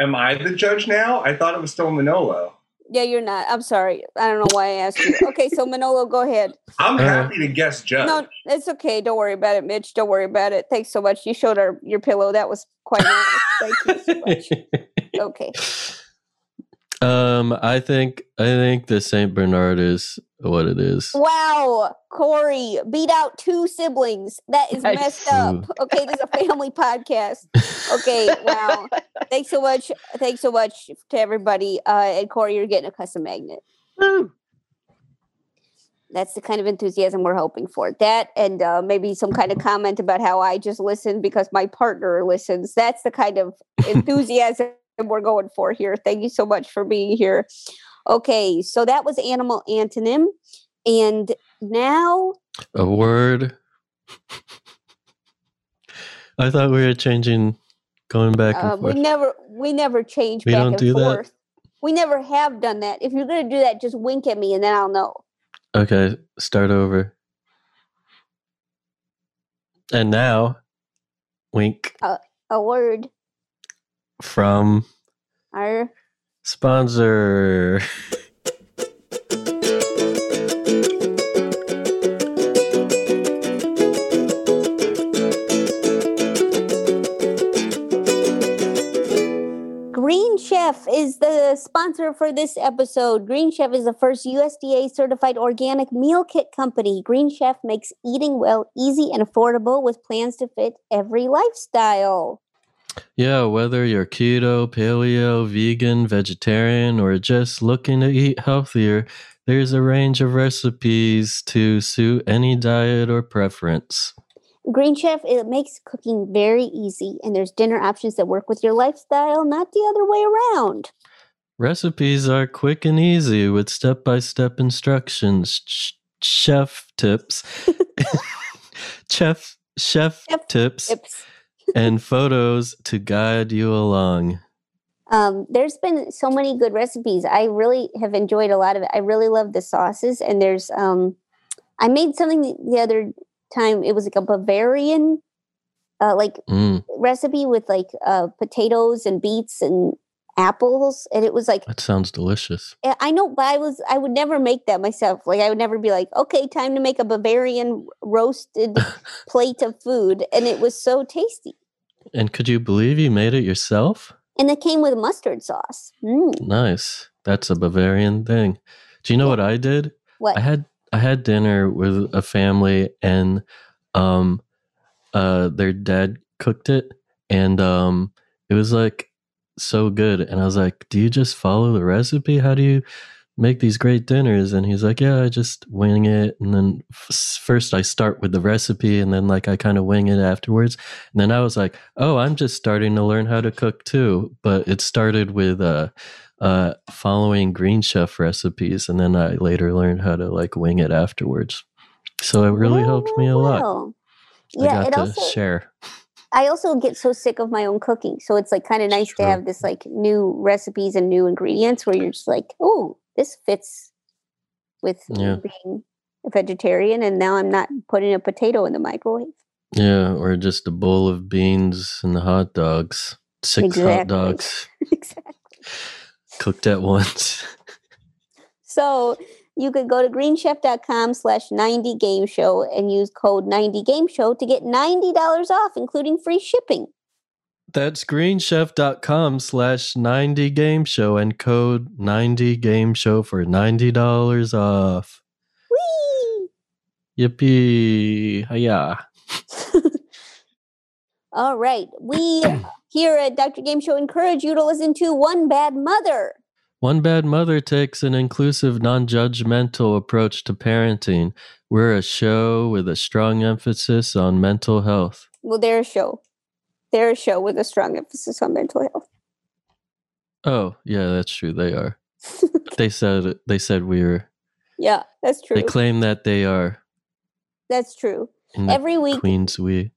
Am I the judge now? I thought it was still Manolo. Yeah, you're not. I'm sorry. I don't know why I asked you. Okay, so Manolo, go ahead. I'm Uh, happy to guess judge. No, it's okay. Don't worry about it, Mitch. Don't worry about it. Thanks so much. You showed our your pillow. That was quite nice. Thank you so [LAUGHS] much. Okay. Um, I think I think the Saint Bernard is what it is. Wow, Cory beat out two siblings. That is Nice. messed up. Okay, this is a family [LAUGHS] podcast. Okay, wow. Thanks so much. Thanks so much to everybody. Uh, and Cory, you're getting a custom magnet. That's the kind of enthusiasm we're hoping for. That and uh, maybe some kind of comment about how I just listen because my partner listens. That's the kind of [LAUGHS] enthusiasm we're going for here. Thank you so much for being here. Okay, so that was animal antonym. And now, A word. [LAUGHS] I thought we were changing, going back and uh, we never we never change We back don't and do that? We never have done that. If you're gonna do that, just wink at me and then I'll know. Okay, start over. And now, wink Uh, a word. From Our sponsor. Green Chef is the sponsor for this episode. Green Chef is the first USDA certified organic meal kit company. Green Chef makes eating well easy and affordable with plans to fit every lifestyle. Yeah, whether you're keto, paleo, vegan, vegetarian, or just looking to eat healthier, there's a range of recipes to suit any diet or preference. Green Chef it makes cooking very easy and there's dinner options that work with your lifestyle, not the other way around. Recipes are quick and easy with step by step instructions, ch- chef tips, [LAUGHS] [LAUGHS] chef chef tips, Tips. And photos to guide you along. Um, there's been so many good recipes. I really have enjoyed a lot of it. I really love the sauces, and there's um, I made something the- the other time. It was like a Bavarian, uh, like Mm, recipe with like uh, potatoes and beets and apples, and it was like that sounds delicious. I- I know, but I was I would never make that myself. Like I would never be like, okay, time to make a Bavarian roasted [LAUGHS] plate of food, and it was so tasty. And could you believe you made it yourself? And it came with mustard sauce. Mm. Nice. That's a Bavarian thing. Do you know what I did? What? I had I had dinner with a family and um uh their dad cooked it and um it was like so good and I was like, "Do you just follow the recipe? How do you make these great dinners?" And he's like, "Yeah, I just wing it and then f- first I start with the recipe and then like I kind of wing it afterwards." And then I was like, "Oh, I'm just starting to learn how to cook too." But it started with uh uh, following Green Chef recipes, and then I later learned how to like wing it afterwards. So it really helped me a lot. Well, I yeah, got it to also share. I also get so sick of my own cooking. So it's like kind of nice to have this like new recipes and new ingredients where you're just like, oh, this fits with Yeah. being a vegetarian. And now I'm not putting a potato in the microwave. Yeah, or just a bowl of beans and the hot dogs. Six hot dogs [LAUGHS] exactly. cooked at once. So you could go to greenchef.com slash 90 game show and use code 90 game show to get $90 off, including free shipping. That's greenchef.com slash 90 game show and code 90 game show for $90 off. Whee! Yippee. Hiya. [LAUGHS] All right. We uh, here at Dr. Game Show encourage you to listen to One Bad Mother. One Bad Mother takes an inclusive, non judgmental approach to parenting. We're a show with a strong emphasis on mental health. Well, they're a show. They're a show with a strong emphasis on mental health. Oh, yeah, that's true. They are. [LAUGHS] they said they said we were. Yeah, that's true. They claim that they are. that's true. Every week, Queens we.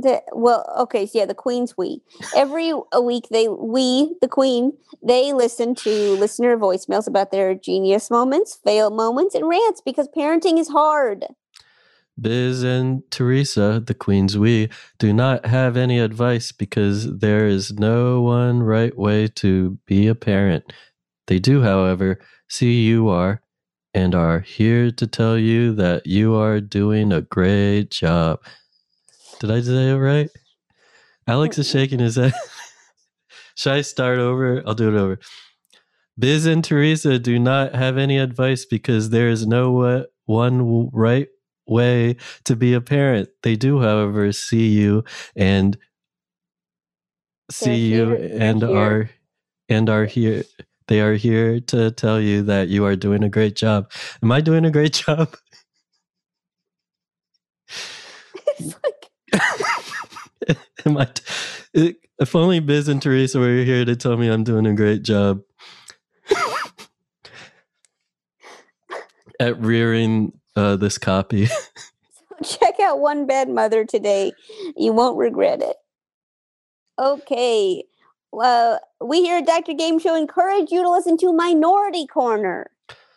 The, well, okay, yeah, the Queen's we. Every a week, they we the Queen they listen to listener voicemails about their genius moments, fail moments, and rants because parenting is hard. Biz and Theresa, the Queens we, do not have any advice because there is no one right way to be a parent. They do, however, see you are and are here to tell you that you are doing a great job. Did I say it right? Alex is shaking his head. [LAUGHS] Should I start over? I'll do it over. Biz and Theresa do not have any advice because there is no one right way to be a parent. They do, however, see you and see you here- they're and here. are and are here. They are here to tell you that you are doing a great job. Am I doing a great [LAUGHS] job? [LAUGHS] It's like Am I? T- if only Biz and Theresa were here to tell me I'm doing a great job [LAUGHS] at rearing uh, this copy. [LAUGHS] check out One Bad Mother today. You won't regret it. Okay. Well, we here at Dr. Game Show encourage you to listen to Minority Korner.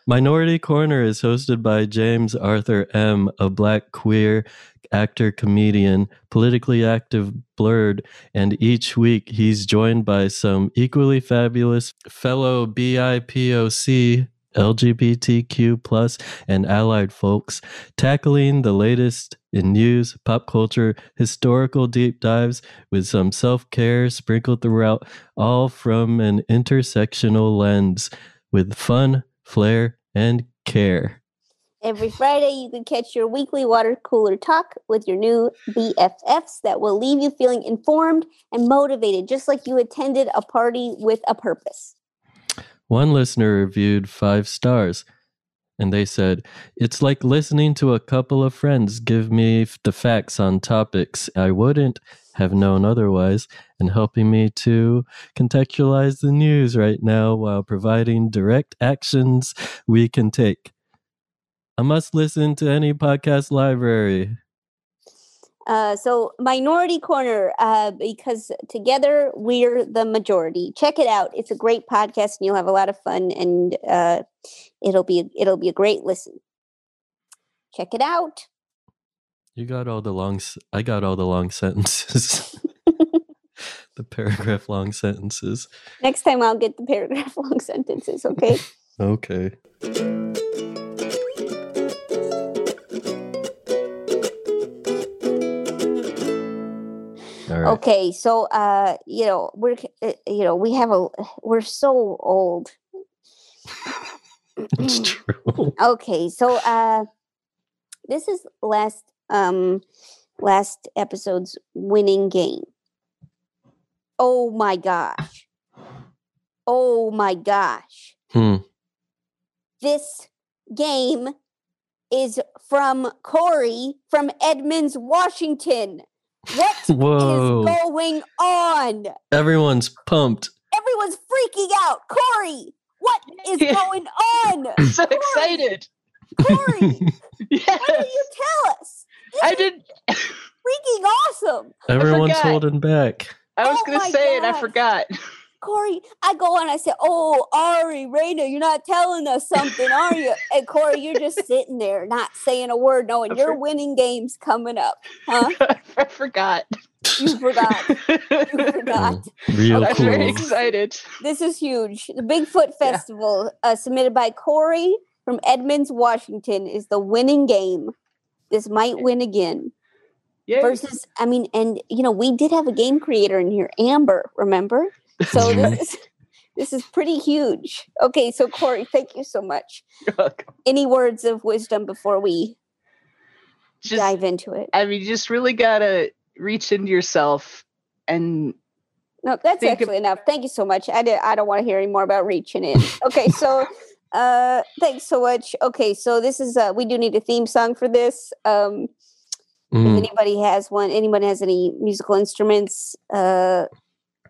Minority Korner is hosted by James Arthur M., a black queer actor, comedian, politically active blurred, and each week he's joined by some equally fabulous fellow BIPOC, LGBTQ plus and allied folks, tackling the latest in news, pop culture, historical deep dives with some self-care sprinkled throughout, all from an intersectional lens with fun, flair, and care. Every Friday, you can catch your weekly water cooler talk with your new BFFs that will leave you feeling informed and motivated, just like you attended a party with a purpose. One listener reviewed five stars and they said, It's like listening to a couple of friends give me the facts on topics I wouldn't have known otherwise, and helping me to contextualize the news right now while providing direct actions we can take. I must listen to any podcast library. Uh, so, Minority Korner, uh, because together we're the majority. Check it out; it's a great podcast, and you'll have a lot of fun, and uh, it'll be it'll be a great listen. Check it out. You got all the long, i got all the long sentences. [LAUGHS] the paragraph long sentences. Next time, I'll get the paragraph [LAUGHS] long sentences. Okay. [LAUGHS] Okay. Right. Okay, so uh, you know we're uh, you know we have a we're so old. [LAUGHS] It's [CLEARS THROAT] true. Okay, so uh, this is last um last episode's winning game. Oh my gosh! Oh my gosh! Hmm. This game is from Cory from Edmonds, Washington. What [LAUGHS] is Whoa. going on? Everyone's pumped. Everyone's freaking out. Cory, what is going on? [LAUGHS] so excited. Cory, [LAUGHS] Yes. why don't you tell us? I did. Freaking awesome. Everyone's forgot. holding back. I was Oh gonna my say it. I forgot. Cory, I go on, I say, Oh, Ari, Rayna, you're not telling us something, are you? [LAUGHS] And Cory, you're just sitting there, not saying a word, knowing your winning game's coming up. Huh? [LAUGHS] I forgot. You forgot. [LAUGHS] You forgot. Real I'm very excited. This is huge. The Bigfoot Festival, uh, submitted by Cory from Edmonds, Washington, is the winning game. This might win again. Yay. Versus, I mean, and you know, we did have a game creator in here, Amber. Remember? So [LAUGHS] this is this is pretty huge. Okay, so Cory, thank you so much. Any words of wisdom before we Just, dive into it? I mean, you just really gotta reach into yourself and No, that's think of- actually enough. Thank you so much. I did, I don't want to hear any more about reaching in. Okay, so [LAUGHS] uh thanks so much. Okay, so this is uh we do need a theme song for this. Um if Mm. anybody has one, anyone has any musical instruments, uh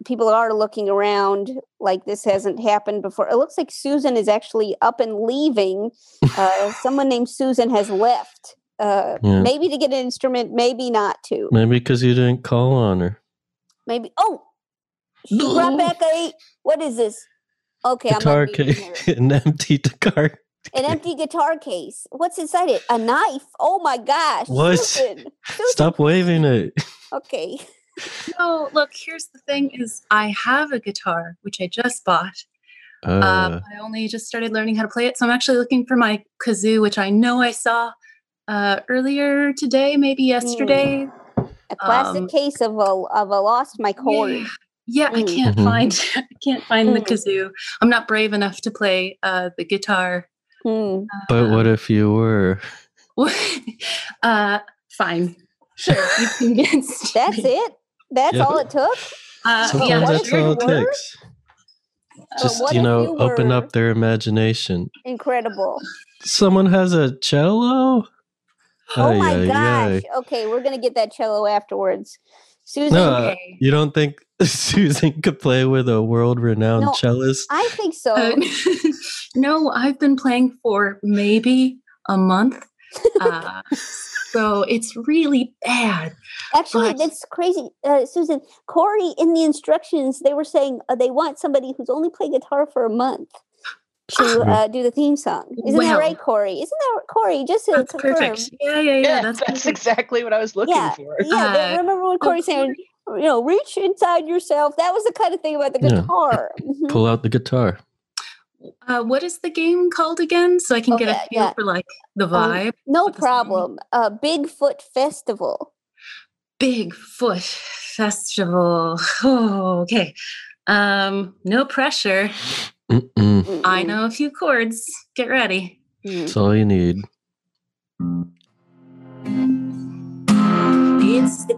people are looking around like this hasn't happened before. It looks like Susan is actually up and leaving. Uh [LAUGHS] someone named Susan has left. Uh Yeah. maybe to get an instrument, maybe not to. Maybe because you didn't call on her. Maybe oh she brought back a what is this? Okay, Guitar I'm case, [LAUGHS] an empty guitar. An empty guitar case. What's inside it? A knife. Oh my gosh. What? Susan. Susan, Stop waving it. Okay. No, look, here's the thing is I have a guitar, which I just bought. Uh, Um, I only just started learning how to play it. So I'm actually looking for my kazoo, which I know I saw uh, earlier today, maybe yesterday. A classic Um, case of a of a lost my chord. Yeah. Yeah, I can't Mhm. find [LAUGHS] I can't find the Mm. kazoo. I'm not brave enough to play uh, the guitar. Hmm. But what if you were? [LAUGHS] uh, fine, sure, you [LAUGHS] convinced. That's me. it. That's Yeah. all it took. Uh, Sometimes yeah, that's all it were? takes. Just what you know, you open up their imagination. Incredible. Someone has a cello. Oh Ay, my ay, gosh. ay. Okay, we're gonna get that cello afterwards. Susan, No, uh, you don't think [LAUGHS] Susan could play with a world-renowned No, cellist? I think so. Uh, [LAUGHS] no, I've been playing for maybe a month, [LAUGHS] uh, so it's really bad. Actually, but- that's crazy, uh, Susan. Cory, in the instructions, they were saying uh, they want somebody who's only played guitar for a month [SIGHS] to uh, do the theme song. Isn't that right, Cory? Isn't that Cory? Just to That's confirm. perfect. Yeah, yeah, yeah. Yeah, that's, that's, exactly what I was looking Yeah, for. yeah. Uh, remember when Cory saying, you know, reach inside yourself? That was the kind of thing about the Yeah. guitar. Mhm. Pull out the guitar. Uh, what is the game called again? So I can Oh, get a feel yeah. for like the Um, vibe. no with the song. problem. Uh, Bigfoot Festival. Bigfoot Festival. [LAUGHS] Oh, okay. Um, no pressure. Mm-mm. I know a few chords. Get ready. Mm. That's all you need. It's the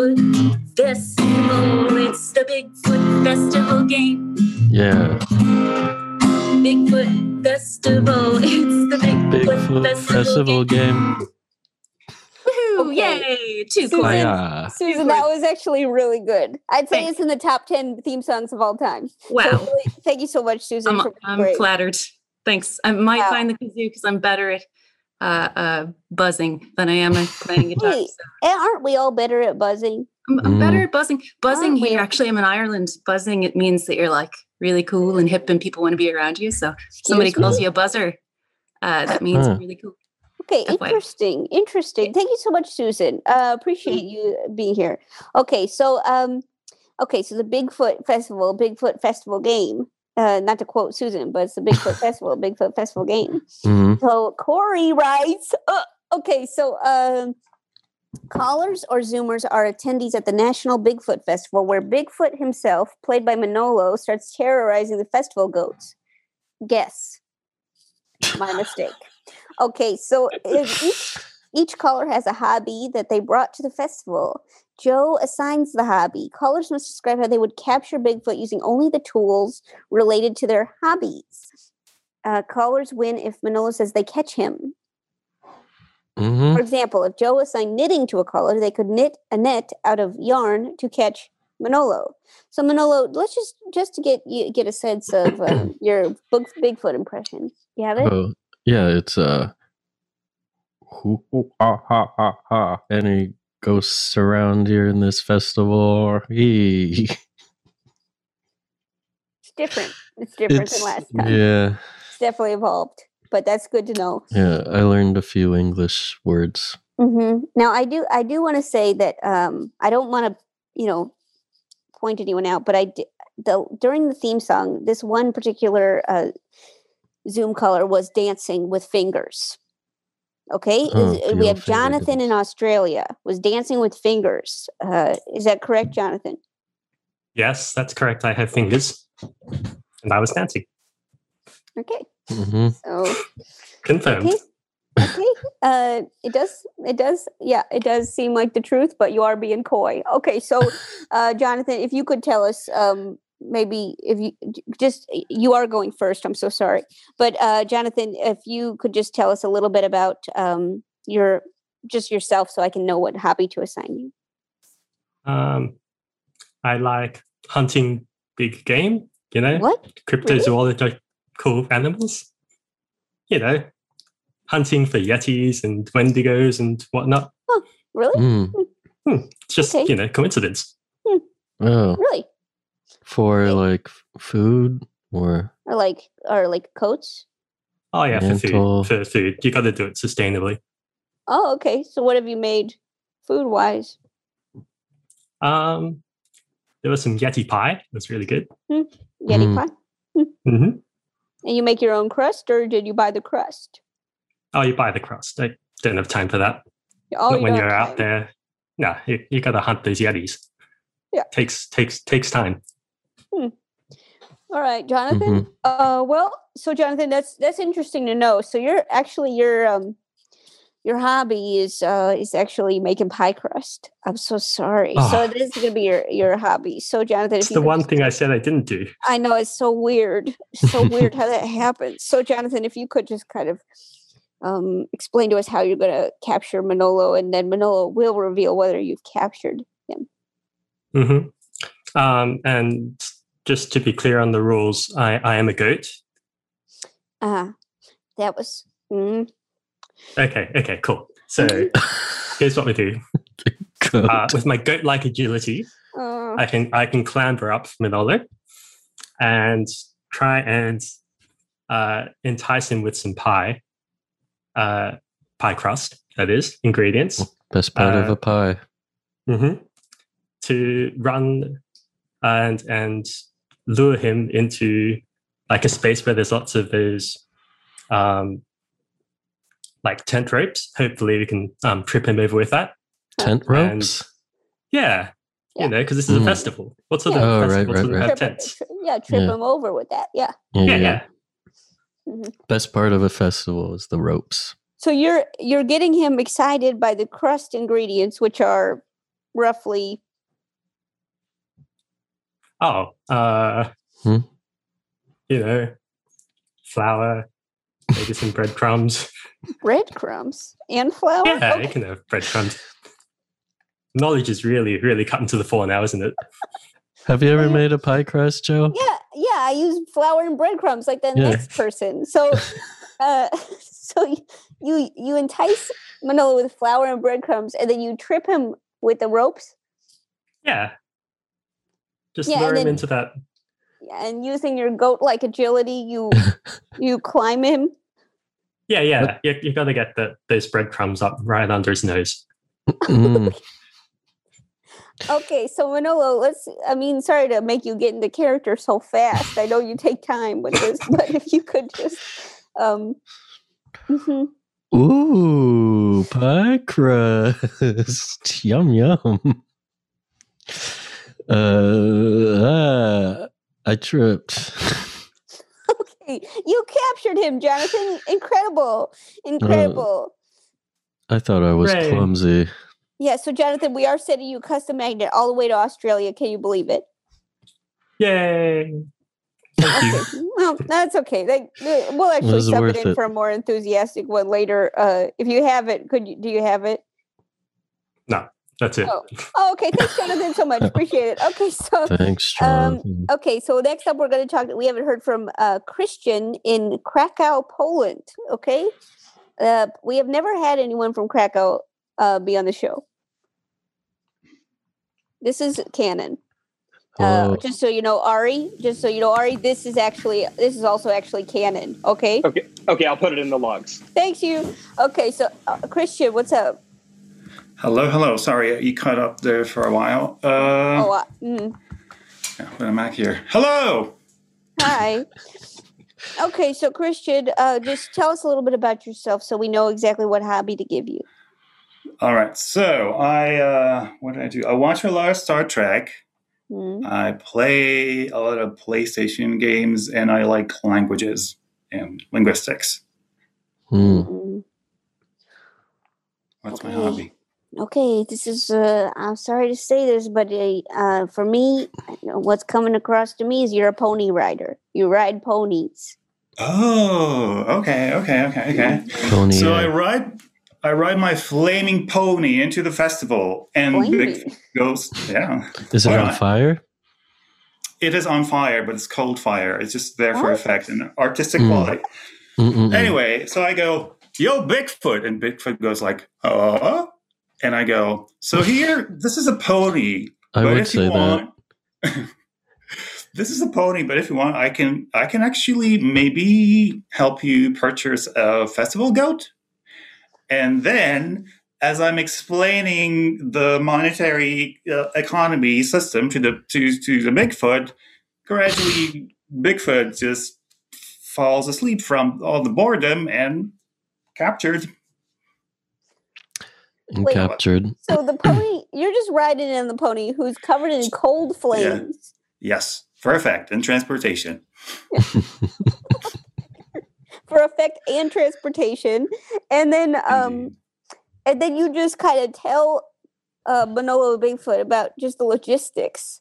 Bigfoot Festival. It's the Bigfoot Festival game. Yeah. Bigfoot Festival. [LAUGHS] It's the Bigfoot, Bigfoot Festival, Festival game. game. Woohoo! Okay. Yay! Two Susan, chords. Hiya. Susan, that was actually really good. I'd say Thanks. it's in the top 10 theme songs of all time. So Wow. really, thank you so much, Susan. I'm, I'm flattered. Thanks. I might Wow. find the kazoo because I'm better at uh, uh, buzzing than I am at [LAUGHS] playing guitar. Hey, so. and aren't we all better at buzzing? I'm, I'm Mm. better at buzzing. Buzzing Aren't we? here, actually, I'm in Ireland. Buzzing, it means that you're like really cool and hip and people want to be around you. So somebody Excuse calls me? you a buzzer. Uh, that means Huh. really cool. Okay, FYI. interesting. Interesting. Thank you so much, Susan. Uh, appreciate you being here. Okay, so um, okay, so the Bigfoot Festival, Bigfoot Festival game. Uh, not to quote Susan, but it's the Bigfoot [LAUGHS] Festival, Bigfoot Festival game. hmm So Cory writes, uh, okay, so um, callers or Zoomers are attendees at the National Bigfoot Festival, where Bigfoot himself, played by Manolo, starts terrorizing the festival goats. Guess. My mistake. Okay, so each, each caller has a hobby that they brought to the festival. Jo assigns the hobby. Callers must describe how they would capture Bigfoot using only the tools related to their hobbies. Uh, callers win if Manolo says they catch him. hmm For example, if Jo assigned knitting to a caller, they could knit a net out of yarn to catch Manolo. So Manolo, let's just just to get you get a sense of uh, [CLEARS THROAT] your book, Bigfoot impression. You have it? Oh, yeah, it's uh, hoo, hoo, ha, ha, ha, ha. Any ghosts around here in this festival? He. It's different. It's different It's than last time. yeah, It's definitely evolved, but that's good to know. yeah. I learned a few English words. hmm Now, I do I do want to say that um, I don't want to you know point anyone out, but I di- the during the theme song, this one particular uh, Zoom color was dancing with fingers. Okay, Oh, the we have Jonathan in Australia was dancing with fingers. Uh, is that correct, Jonathan? Yes, that's correct. I have fingers. And I was dancing. Okay, Mm-hmm. so Confirmed. okay, okay. Uh, it does, it does, yeah, it does seem like the truth, but you are being coy. Okay, so, [LAUGHS] uh, Jonathan, if you could tell us, um, maybe if you just you are going first. I'm so sorry, but uh, Jonathan, if you could just tell us a little bit about um, your just yourself, so I can know what hobby to assign you. Um, I like hunting big game, you know? What? Cryptozoological cool animals. You know, hunting for yetis and wendigos and whatnot. oh Really? Mm. Hmm, it's just, Okay. you know, coincidence. Oh, Really? For like f- food or Or like, or like coats? Oh, yeah, for food. For food. You got to do it sustainably. Oh, okay. So, what have you made food wise? Um, there was some Yeti pie. It was really good. Yeti Mm. pie. hmm And you make your own crust, or did you buy the crust? Oh, you buy the crust. I don't have time for that. Oh, Not you when you're out time. there. No, you, you got to hunt those Yetis. Yeah. takes takes takes time. Hmm. All right, Jonathan. Uh, well, so Jonathan, that's that's interesting to know. So you're actually your um your hobby is uh is actually making pie crust. I'm so sorry. So Ah. this is gonna be your your hobby. So Jonathan, It's if the one thing I said I didn't do. I know it's so weird. So weird how that [LAUGHS] happens. So Jonathan, if you could just kind of um explain to us how you're gonna capture Manolo, and then Manolo will reveal whether you've captured him. hmm Um, and just to be clear on the rules, I, I am a goat. Uh that was mm, Okay, okay, cool. So here's what we do. [LAUGHS] Uh, with my goat-like agility, uh, I can I can clamber up Manolo and try and uh, entice him with some pie, uh, pie crust. That is ingredients. Best part of Uh, a pie. hmm to run and and lure him into like a space where there's lots of those um like tent ropes. Hopefully, we can um, trip him over with that. Tent And- ropes? yeah, you know, because this is a Mm. festival. What sort Yeah. of Oh, right, festival right, doesn't right. have trip, tents? tri- yeah, trip Yeah. him over with that. Yeah. Yeah, Yeah, yeah. yeah. Mhm. Best part of a festival is the ropes. So you're you're getting him excited by the crust ingredients, which are roughly Oh, uh, Hmm? you know, flour, maybe some breadcrumbs. breadcrumbs and flour. Yeah, Okay. you can have breadcrumbs. Knowledge is really, really cutting to the fore now, isn't it? Have you ever made a pie crust, Jo? Yeah, yeah. I use flour and breadcrumbs like the Yeah. next person. So, [LAUGHS] uh, [LAUGHS] so you you entice Manolo with flour and breadcrumbs, and then you trip him with the ropes. Yeah. Just Yeah, lure him then- into that. Yeah, And using your goat-like agility, you [LAUGHS] you climb him. Yeah, yeah. You, you got to get the, those breadcrumbs up right under his nose. Mm. [LAUGHS] Okay, so Manolo, let's. I mean, sorry to make you get into character so fast. I know you take time with this, [LAUGHS] but if you could just, um, mhm. Ooh, pie crust. yum, yum. Uh, ah, I tripped. okay, you captured him, Jonathan. Incredible, [LAUGHS] incredible. I thought I was Hooray. clumsy. Yeah, so Jonathan, we are sending you a custom magnet all the way to Australia. Can you believe it? Yay! Thank you. Okay, well, that's okay. They, they- we'll actually was sub it in it. for a more enthusiastic one later. Uh, if you have it, could you? Do you have it? No, that's it. Oh, oh okay. Thanks, Jonathan, so much. [LAUGHS] Appreciate it. Okay, so Thanks, Um, Jonathan. okay, so next up, we're going to talk. We haven't heard from uh, Krystian in Krakow, Poland. Okay, uh, we have never had anyone from Krakow uh, be on the show. This is canon. Uh, Oh. just so you know, Ari. Just so you know, Ari. This is actually this is also actually canon. Okay. Okay, okay, I'll put it in the logs. Thanks you. Okay, so uh, Krystian, what's up? Hello, hello. Sorry, you cut up there for a while. Uh, oh, uh, mm, when I'm back here. Hello. hi. Okay, so Krystian, uh, just tell us a little bit about yourself so we know exactly what hobby to give you. All right. So I, uh, what did I do? I watch a lot of Star Trek. Mm. I play a lot of PlayStation games, and I like languages and linguistics. Mm. That's my hobby. Okay, this is. Uh, I'm sorry to say this, but uh, uh, for me, what's coming across to me is you're a pony rider. You ride ponies. Oh, okay, okay, okay, okay. Pony, so uh, I ride, I ride my flaming pony into the festival, and Big goes, yeah. Is it Why on not? fire? It is on fire, but it's cold fire. It's just there for What? effect and artistic Mm. quality. Mm-mm-mm. Anyway, so I go, yo, Bigfoot. And Bigfoot goes like, uh? And I go, so here, this is a pony. I but would if you say that. want, [LAUGHS] this is a pony, but if you want, I can, I can actually maybe help you purchase a festival goat. And then, as I'm explaining the monetary uh, economy system to the to to the Bigfoot, gradually Bigfoot just falls asleep from all the boredom and captured. And captured. So the pony, you're just riding in the pony who's covered in cold flames. Yes, perfect. And transportation. [LAUGHS] for effect and transportation, and then um, and then you just kind of tell uh, Manolo Bigfoot about just the logistics.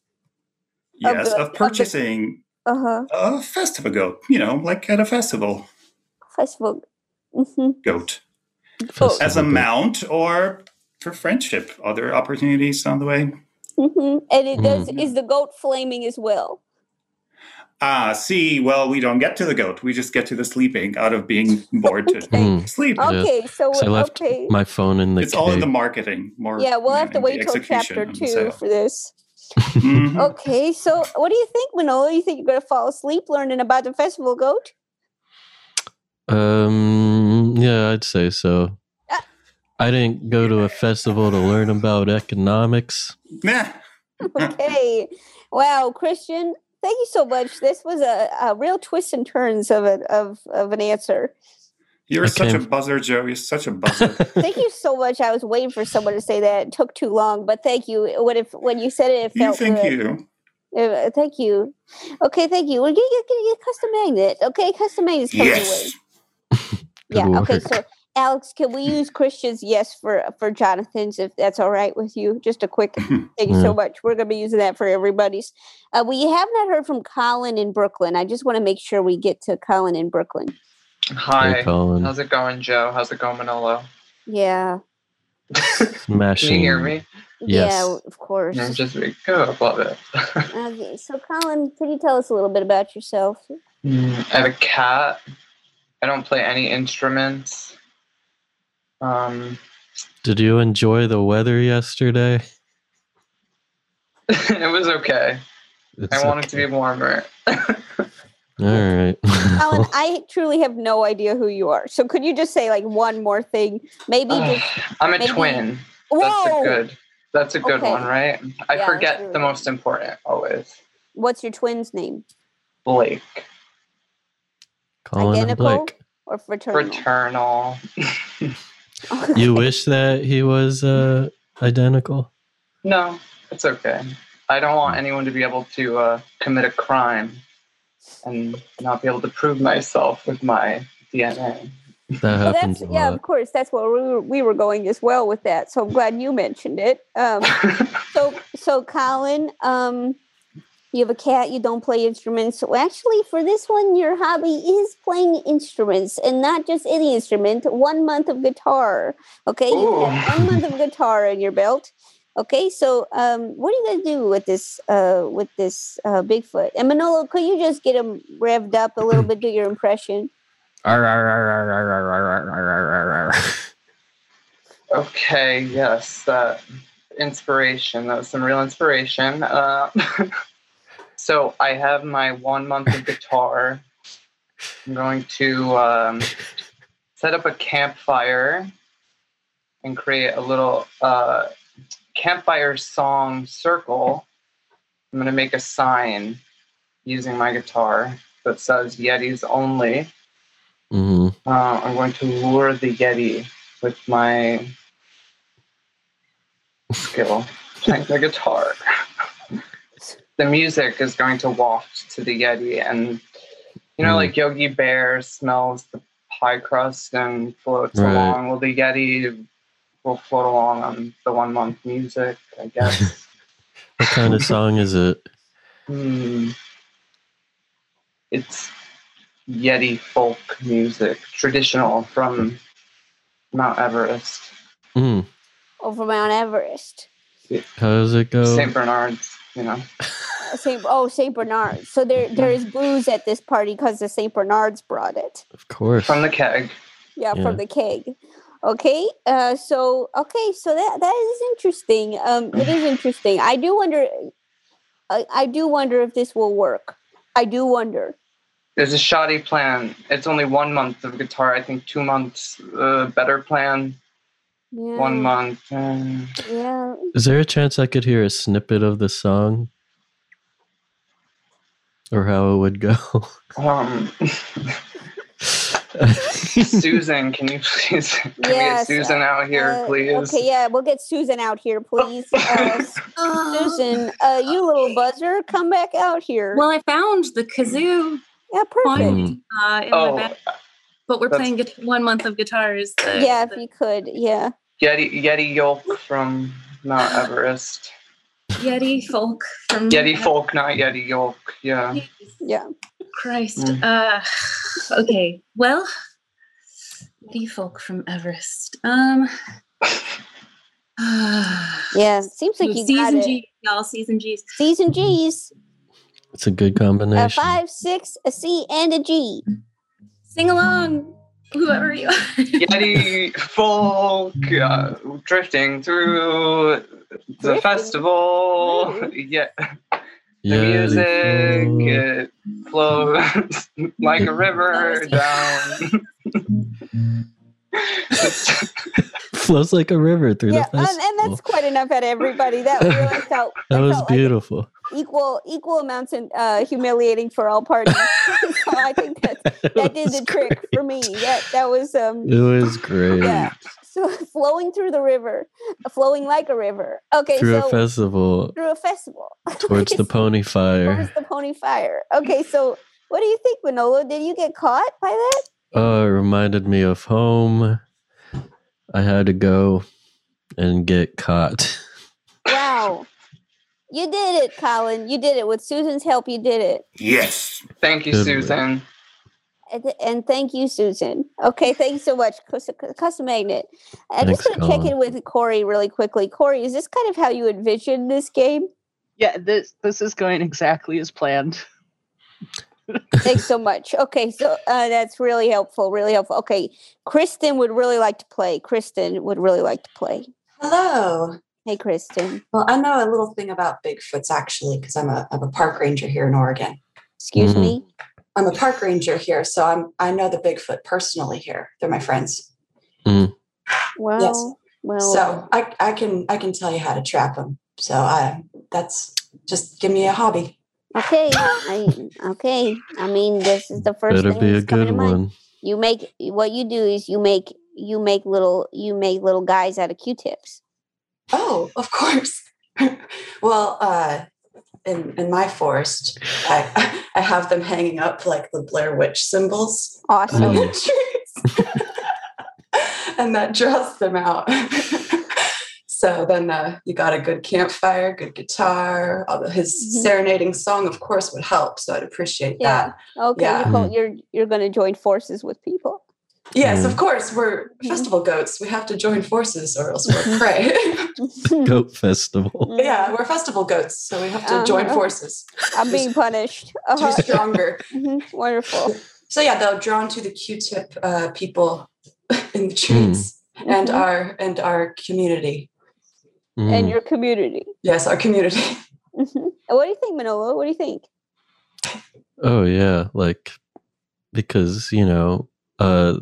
Yes, the- of, of the- purchasing Uh huh. a festival goat. You know, like at a festival Festival. hmm goat. As a mount or for friendship. Other opportunities on the way. hmm And it does. Mhm. Is the goat flaming as well? Ah, see, well, we don't get to the goat. We just get to the sleeping out of being bored to [LAUGHS] Mm. sleep. Okay, so I left okay. my phone in the It's all in the marketing. More Yeah, we'll have to wait till chapter two sale. for this. Mhm. Okay, so what do you think, Manolo? You think you're gonna fall asleep learning about the festival goat? Um, yeah, I'd say so. I didn't go to a festival to learn about economics. Nah. [LAUGHS] okay. Wow, Krystian, thank you so much. This was a, a real twist and turns of it of of an answer. You're I such a buzzer, Jo. You're such a buzzer. [LAUGHS] Thank you so much. I was waiting for someone to say that. It took too long, but thank you. What if when you said it, it you felt thank good. you. Uh, thank you. Okay, thank you. We're gonna get, get, get custom magnet. Okay, custom magnet's coming your way. Yes. Yeah. Good Okay. So, Alex, can we use Krystian's yes for for Jonathan's if that's all right with you? Just a quick. [LAUGHS] Thank you Yeah. so much. We're gonna be using that for everybody's. Uh, we have not heard from Collin in Brooklyn. I just want to make sure we get to Collin in Brooklyn. Hey, Hi. Collin. How's it going, Jo? How's it going, Manolo? Yeah. Smashing. [LAUGHS] Can you hear me? Yes. Yeah. Of course. I'm just really good. Love it. [LAUGHS] Okay. So, Collin, could you tell us a little bit about yourself? Mm, I have a cat. I don't play any instruments. Um, Did you enjoy the weather yesterday? [LAUGHS] [LAUGHS] it was okay. It's I wanted it to be warmer. All right. [LAUGHS] Collin, I truly have no idea who you are. So, could you just say like one more thing? Maybe Ugh, [SIGHS] just. I'm a maybe- twin. That's a good. That's a good Okay. one, right? I Yeah, forget really the most important always. What's your twin's name? Blake. Collin and Identical Blake. or fraternal? Fraternal. [LAUGHS] You wish that he was uh, identical? No, it's okay. I don't want anyone to be able to uh, commit a crime and not be able to prove myself with my DNA. That Well, happens that's a yeah, lot. of course. That's where we were, we were going as well with that. So I'm glad you mentioned it. Um, [LAUGHS] so so Collin, um, you have a cat. You don't play instruments. So actually, for this one, your hobby is playing instruments, and not just any instrument. One month of guitar. Okay, you have one month of guitar in your belt. Okay, so um, what are you gonna do with this uh, with this uh, Bigfoot? And Manolo, could you just get him revved up a little bit? Do your impression. Okay, yes, that inspiration. That was some real inspiration. Uh, [LAUGHS] so I have my one month of guitar. I'm going to um, set up a campfire and create a little uh, campfire song circle. I'm going to make a sign using my guitar that says Yetis only. hmm Uh, I'm going to lure the Yeti with my skill playing the guitar. [LAUGHS] the music is going to waft to the Yeti, and you know, Mm. like Yogi Bear smells the pie crust and floats Right. along. Well, the Yeti will float along on the one month music, I guess. [LAUGHS] What kind of song is it? Hmm. It's Yeti folk music, traditional from Mount Everest. Mm. over Mount Everest. How does it go? St. Bernard's, you know. Uh, Saint oh Saint Bernard. So there there is booze at this party because the Saint Bernards brought it. Of course. From the keg. Yeah, Yeah. from the keg. Okay, uh, so okay, so that that is interesting. Um, it is interesting. I do wonder. I, I do wonder if this will work. I do wonder. There's a shoddy plan. It's only one month of guitar. I think two months, uh, better plan. Yeah. One month. uh, Yeah. Is there a chance I could hear a snippet of the song? Or how it would go? [LAUGHS] Um, [LAUGHS] Susan, can you please can we Yes, get Susan out here, Uh, please? Okay, yeah, we'll get Susan out here, please. [LAUGHS] Uh, Susan, uh, you little buzzer, come back out here. Well, I found the kazoo. Yeah, perfect. Finally, uh, in Oh, my bag. But we're playing guit- one month of guitars. The, yeah, if you could, yeah. Yeti Yeti Yolk from Mount Everest. Yeti folk from Yeti folk, not Yeti Yolk. Yeah. Yeah. Christ. Mm. Uh, okay. Well, Yeti folk from Everest. Um. [SIGHS] Yeah, seems like you got season it. G, y'all. Season G's. Season G's, It's a good combination. a combination. five, six, a C, and a G. Sing along, whoever you are. [LAUGHS] Yeti folk uh, drifting through the festival. Yeah. The Yeti music it flows [LAUGHS] like a river down. [LAUGHS] [LAUGHS] Flows like a river through Yeah, the and, festival. and that's quite enough at everybody. That really [LAUGHS] felt that was felt like beautiful. equal equal amounts and uh, humiliating for all parties. [LAUGHS] so I think that that did the trick for me. That that was um It was great. yeah. So flowing through the river, flowing like a river. Okay, Through so a festival through a festival towards the pony fire. towards the pony fire. Okay, so what do you think, Manolo? Did you get caught by that? Oh, it reminded me of home. I had to go and get caught. Wow. You did it, Collin. You did it. With Susan's help, you did it. Yes. Thank you, Good Susan. And, and thank you, Susan. Okay, thanks so much, Custom Magnet. I just Thanks, want to check in with Cory really quickly. Cory, is this kind of how you envisioned this game? Yeah, this this is going exactly as planned. Thanks so much. Okay, so uh, that's really helpful. Really helpful. Okay, Kristen would really like to play. Kristen would really like to play. Hello. Hey, Kristen. Well, I know a little thing about Bigfoots actually, because I'm a I'm a park ranger here in Oregon. Excuse me. I'm a park ranger here, so I'm I know the Bigfoot personally here. They're my friends. Well, Yes. well. So I I can I can tell you how to trap them. So I that's just give me a hobby. Okay, I okay. I mean, this is the first Better thing be a that's coming good to mind. one. You make what you do is you make you make little you make little guys out of Q-tips. Oh, of course. [LAUGHS] well, uh, in in my forest, I [LAUGHS] I have them hanging up like the Blair Witch symbols. Awesome. on the [LAUGHS] trees. and that draws them out. So then uh, you got a good campfire, good guitar. Although his serenading song, of course, would help. So I'd appreciate Yeah. that. Okay, Yeah. you're, go- you're you're going to join forces with people. Yes, Mm. of course. We're festival goats. We have to join forces or else we're prey. [LAUGHS] Goat festival. yeah, we're festival goats, so we have to join Uh-huh. forces. I'm being punished. [LAUGHS] to Uh-huh. be stronger. Mhm, Wonderful. So yeah, they'll drawn to the Q-tip uh, people [LAUGHS] in the trees and Mhm. our and our community. And Mm. your community. Yes, our community. [LAUGHS] Mhm. What do you think, Manolo? What do you think? Oh yeah, like because you know, uh,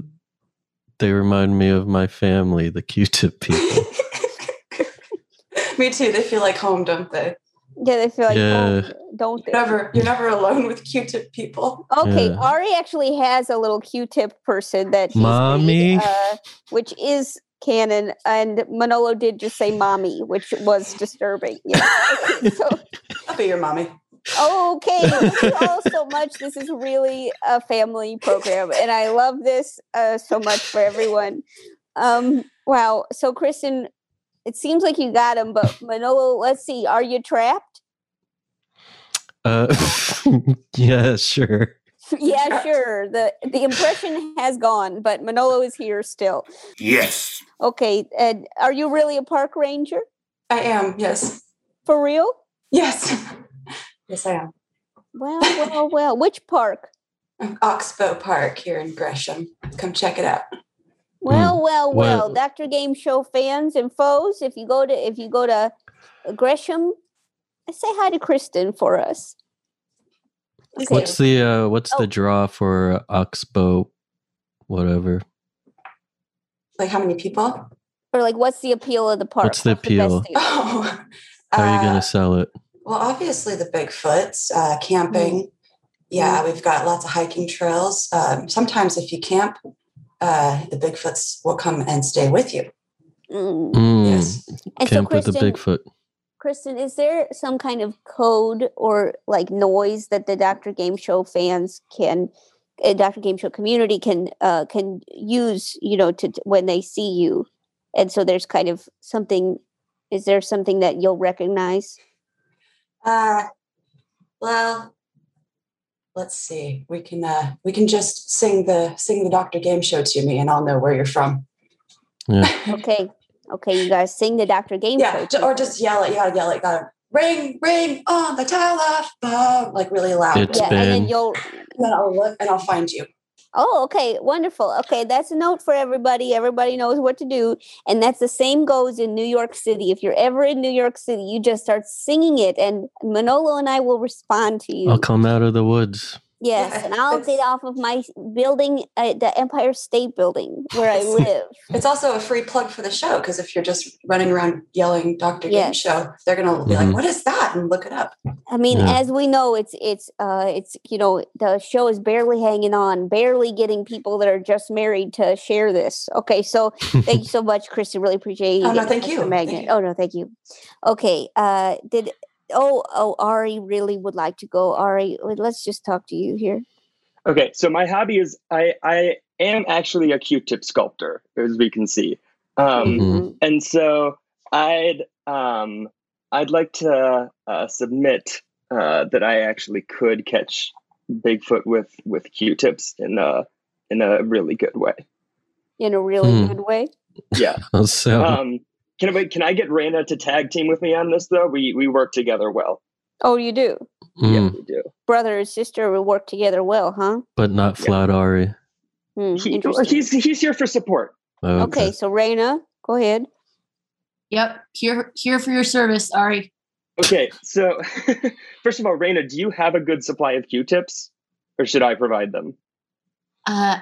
they remind me of my family, the Q-tip people. [LAUGHS] Me too. They feel like home, don't they? Yeah, they feel like Yeah. home, don't they? You're never you're never alone with Q-tip people. Okay, Yeah. Ari actually has a little Q-tip person that he's Mommy? made, uh, which is canon, and Manolo did just say "mommy," which was disturbing. Yeah. [LAUGHS] Okay, so I'll be your mommy. okay, [LAUGHS] thank you all so much. This is really a family program, and I love this uh, so much for everyone. Um, wow. So, Kristen, it seems like you got him, but Manolo, let's see. Are you trapped? Uh, [LAUGHS] yeah, sure. [LAUGHS] yeah, sure. the The impression has gone, but Manolo is here still. Yes. Okay, and are you really a park ranger I am. Yes. for real? Yes. [LAUGHS] yes, I am. Well, well, well. Which park? [LAUGHS] Oxbow Park here in Gresham. Come check it out. Well, well, hmm. well. Well- Doctor Game Show fans and foes, if you go to if you go to Gresham, say hi to Kristen for us. Okay. What's the uh, what's Oh. the draw for Oxbow, whatever? Like how many people? Or like, what's the appeal of the park? What's the appeal? thing? Oh, How are you uh, gonna sell it? Well, obviously the Bigfoots, uh, camping. Yeah, we've got lots of hiking trails. Um, sometimes, if you camp, uh, the Bigfoots will come and stay with you. Mm. Mm, And so, Camp with the Kristen- Bigfoot. Kristen, is there some kind of code or like noise that the Dr. Game Show fans can, uh, Dr. Game Show community can uh, can use, you know, to, to- when they see you? And so there's kind of something. Is there something that you'll recognize? Uh, well, let's see. We can uh, we can just sing the sing the Doctor Game Show to me, and I'll know where you're from. Yeah. [LAUGHS] Okay, okay, you guys sing the Dr. Game Yeah, Show. ju- or just yell it. You gotta yell it. Gotta ring, ring on the telephone, like really loud. It's yeah, and then been- you'll. And then I'll look and I'll find you. Oh, okay, wonderful. Okay, that's a note for everybody. Everybody knows what to do, and that's the same goes in New York City. If you're ever in New York City, you just start singing it, and Manolo and I will respond to you. I'll come out of the woods. Yes, and I'll [LAUGHS] get off of my building, uh, the Empire State Building, where I live. [LAUGHS] It's also a free plug for the show because if you're just running around yelling Doctor Game Show, they're gonna be Mhm. like, "What is that?" and look it up. I mean, Yeah. as we know, it's it's uh it's you know the show is barely hanging on, barely getting people that are just married to share this. Okay, so [LAUGHS] thank you so much, Kristen. Really appreciate you. Oh, no, thank you. the Thank Magnet. you. Oh no, thank you. Okay, uh, did oh oh Ari really would like to go. Ari, let's just talk to you here. Okay, so my hobby is I I am actually a Q-tip sculptor, as we can see, um, Mhm. and so I'd um, I'd like to uh, submit uh, that I actually could catch Bigfoot with with Q-tips in a in a really good way. In a really Hmm. good way. Yeah. [LAUGHS] So Um, can I? Can I get Rayna to tag team with me on this though? We we work together well. Oh, you do. mm, We do. Brother and sister will work together well, huh? but not flat Ari. Hmm, He, he's he's here for support. Okay. okay, so Rayna, go ahead. Yep, here here for your service, Ari. Okay, so [LAUGHS] first of all, Rayna, do you have a good supply of Q-tips, or should I provide them? Uh,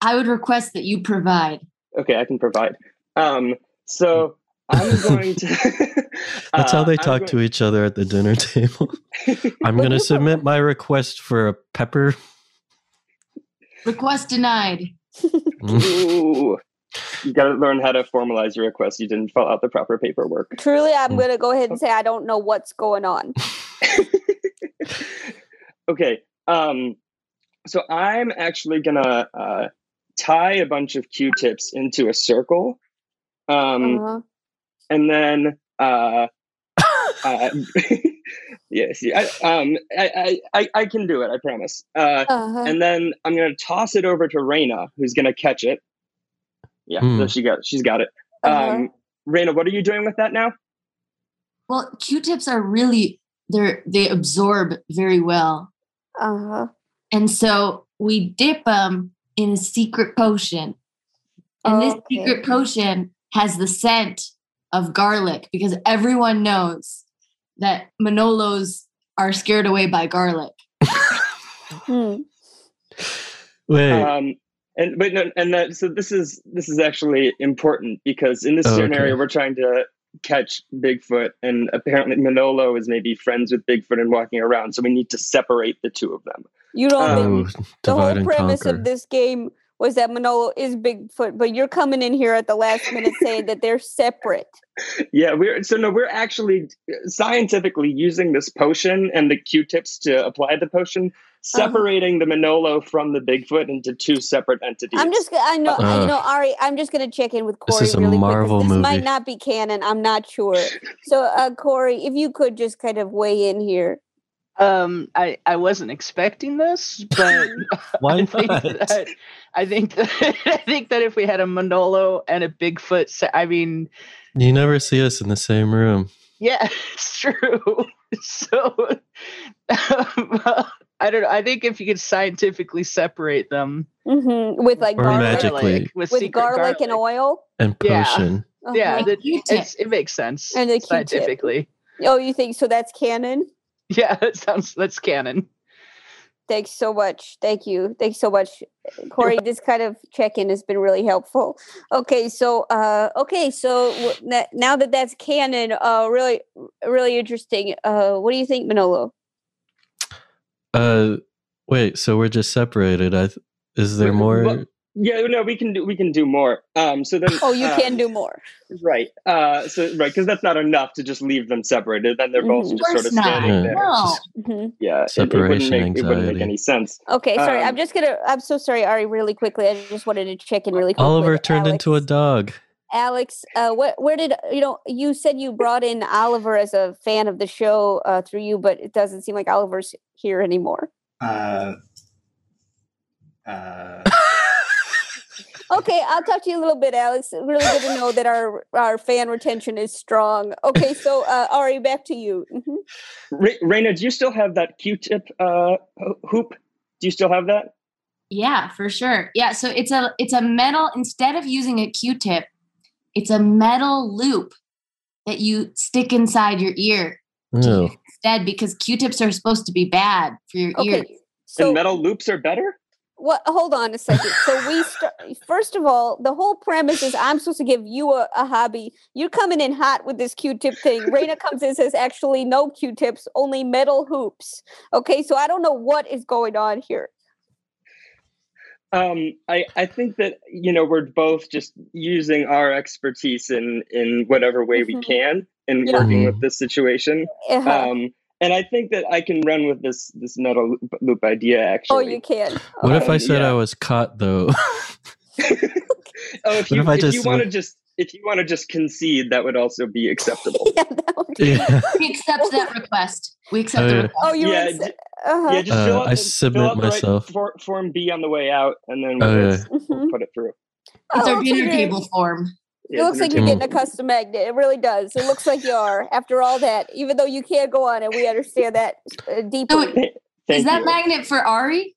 I would request that you provide. Okay, I can provide. Um, so I'm [LAUGHS] going to. That's how uh, they I'm talk going- to each other at the dinner [LAUGHS] table. I'm going [LAUGHS] to submit my request for a pepper. Request denied. Ooh, you got to learn how to formalize your request. You didn't fill out the proper paperwork. Truly, I'm Hmm. going to go ahead and say I don't know what's going on. Okay. Um, so I'm actually gonna uh, tie a bunch of Q-tips into a circle, um, Uh-huh. And then uh, uh, yes, [LAUGHS] yeah, I, um, I, I, I, I can do it. I promise. Uh, Uh-huh. and then I'm gonna toss it over to Rayna, who's gonna catch it. Yeah, Hmm. so she got, she's got it. Uh-huh. Um, Rayna, what are you doing with that now? Well, Q-tips are really they're they absorb very well, Uh-huh. and so we dip them in a secret potion, and this Okay. secret potion has the scent of garlic because everyone knows that Manolos are scared away by garlic. Hmm. Wait, Um, and but no, and that so this is this is actually important because in this Oh, scenario okay. we're trying to catch Bigfoot, and apparently Manolo is maybe friends with Bigfoot and walking around, so we need to separate the two of them. You don't Um, think the whole premise conquer. of this game was that Manolo is Bigfoot, but you're coming in here at the last minute saying that they're separate. [LAUGHS] Yeah, we're so no, we're actually scientifically using this potion and the Q-tips to apply the potion, Uh-huh. separating the Manolo from the Bigfoot into two separate entities. I'm just, I know, I- you Uh, know, Ari, I'm just going to check in with Cory. This Cory is a really Marvel quick. 'cause This movie. might not be canon. I'm not sure. So, uh, Cory, if you could just kind of weigh in here. Um, I I wasn't expecting this, but [LAUGHS] Why [LAUGHS] I think not? that I think that [LAUGHS] I think that if we had a Manolo and a Bigfoot, I mean, You never see us in the same room. yeah, it's true. So um, I don't know. I think if you could scientifically separate them hmm With like Or garlic, magically. with, with secret garlic, and oil. And potion. yeah, Uh-huh. that, Q-tip. it's, it makes sense And a Q-tip. scientifically. Oh, you think so? That's canon. [LAUGHS] Yeah, that sounds that's canon. Thanks so much. Thank you. Thanks so much, Cory. This kind of check-in has been really helpful. Okay, so uh, okay, so w- now that that's canon, uh, really, really interesting. Uh, what do you think, Manolo? Uh, Wait, so we're just separated. I th- is there more? well, Yeah, no, we can do we can do more. Um, so then. Oh, you um, can do more. Right. Uh, so right, because that's not enough to just leave them separated. Then they're both Mhm. just sort of Of not. standing there. No. Just- Mhm. yeah, it- it, Separation wouldn't make it wouldn't make any sense. Okay, sorry. Um, I'm just gonna. I'm so sorry, Ari. Really quickly, I just wanted to check in really quick. Oliver turned Alex. into a dog. Alex, uh, what, where did you know? You said you brought in Oliver as a fan of the show uh, through you, but it doesn't seem like Oliver's here anymore. Uh, uh, [LAUGHS] Okay, I'll talk to you a little bit, Alex. Really good to know that our our fan retention is strong. Okay, so uh, Ari, back to you. Mhm. Ra- Rayna, do you still have that Q-tip uh, ho- hoop? Do you still have that? Yeah, for sure. Yeah, so it's a it's a metal instead of using a Q-tip, it's a metal loop that you stick inside your ear Ew. instead because Q-tips are supposed to be bad for your Okay, ears. so and metal loops are better. What? Hold on a second. So we start. First of all, the whole premise is I'm supposed to give you a, a hobby. You're coming in hot with this Q-tip thing. Rayna comes in and says, actually, no Q-tips, only metal hoops. Okay, so I don't know what is going on here. Um, I, I think that you know we're both just using our expertise in in whatever way we Mhm. can in Yeah. working with this situation. Uh-huh. Um, and I think that I can run with this this metal loop, loop idea. Actually. Oh, you can. What if I Um, said yeah. I was caught though? [LAUGHS] Oh, if you if I if you want to just if you want to just concede, that would also be acceptable. [LAUGHS] yeah. We accept that request. We accept Oh, the yeah. request. Oh, you yeah, would. Uh-huh. yeah, just Uh, fill out, I the- submit fill out the right myself. for, form B on the way out, and then Oh, we'll, yeah. we'll Mhm. put it through. It's Oh, our looks dinner like table form. It looks like you're getting a custom magnet. It really does. It looks like you are. After all that, even though you can't go on it, we understand that uh, deeply. [LAUGHS] Thank Is that you. magnet for Ari?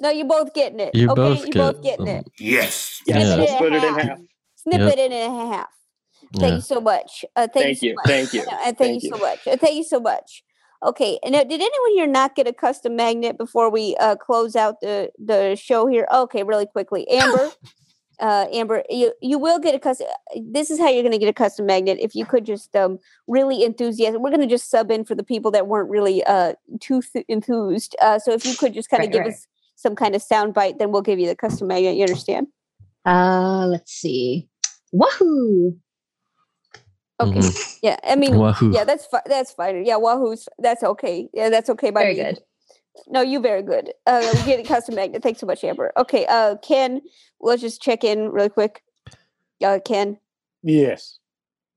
No, you're both getting it. You okay, both you get both getting them. it. yes. Yes, Yeah. we'll split it in half. Snip Yep. it in half. Thank Yeah. you so much. Uh, thank, Thank you. you, So much. thank you, and thank, thank you so much. Uh, thank you so much. Okay. And now, did anyone here not get a custom magnet before we uh, close out the the show here? Okay, really quickly, Amber. [LAUGHS] uh, Amber, you you will get a custom. This is how you're going to get a custom magnet. If you could just um, really enthusiastic, we're going to just sub in for the people that weren't really uh, too th- enthused. Uh, so if you could just kind of Right, give right. us some kind of sound bite, then we'll give you the custom magnet. You understand? Uh, let's see. Wahoo! Okay. Mhm. Yeah, I mean, Wahoo. yeah, that's fine. That's fine. Yeah, Wahoo's that's okay. Yeah, that's okay by Very me. good. No, you very good. Uh, we get a custom magnet. Thanks so much, Amber. Okay, uh, Ken, let's just check in really quick. Uh, Ken, Yes,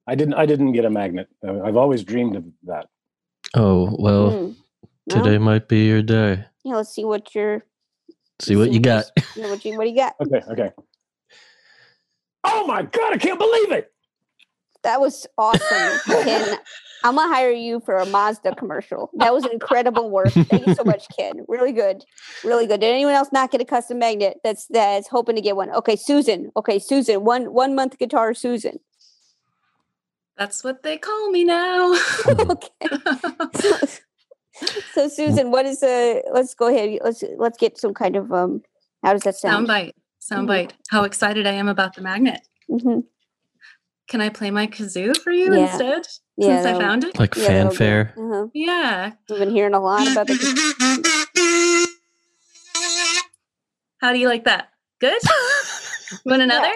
I didn't. I didn't get a magnet. Uh, I've always dreamed of that. Oh well, Mm, well, today might be your day. yeah, let's see what you're. See what you got. Yeah, what you what you got? Okay. Okay. Oh my god! I can't believe it. That was awesome, Ken. [LAUGHS] I'm gonna hire you for a Mazda commercial. That was incredible work. Thank you so much, Ken. Really good, really good. Did anyone else not get a custom magnet? That's that's hoping to get one. Okay, Susan. Okay, Susan. One one month guitar, Susan. That's what they call me now. [LAUGHS] Okay. So Susan, what is a? let's go ahead. Let's let's get some kind of um how does that sound? Soundbite. Soundbite. How excited I am about the magnet. Mm-hmm. Can I play my kazoo for you Yeah. instead? Yeah, Since I found it? Like Yeah, that'll fanfare. Uh-huh. Yeah. We've been hearing a lot about the [LAUGHS] How do you like that? Good? [LAUGHS] Want another?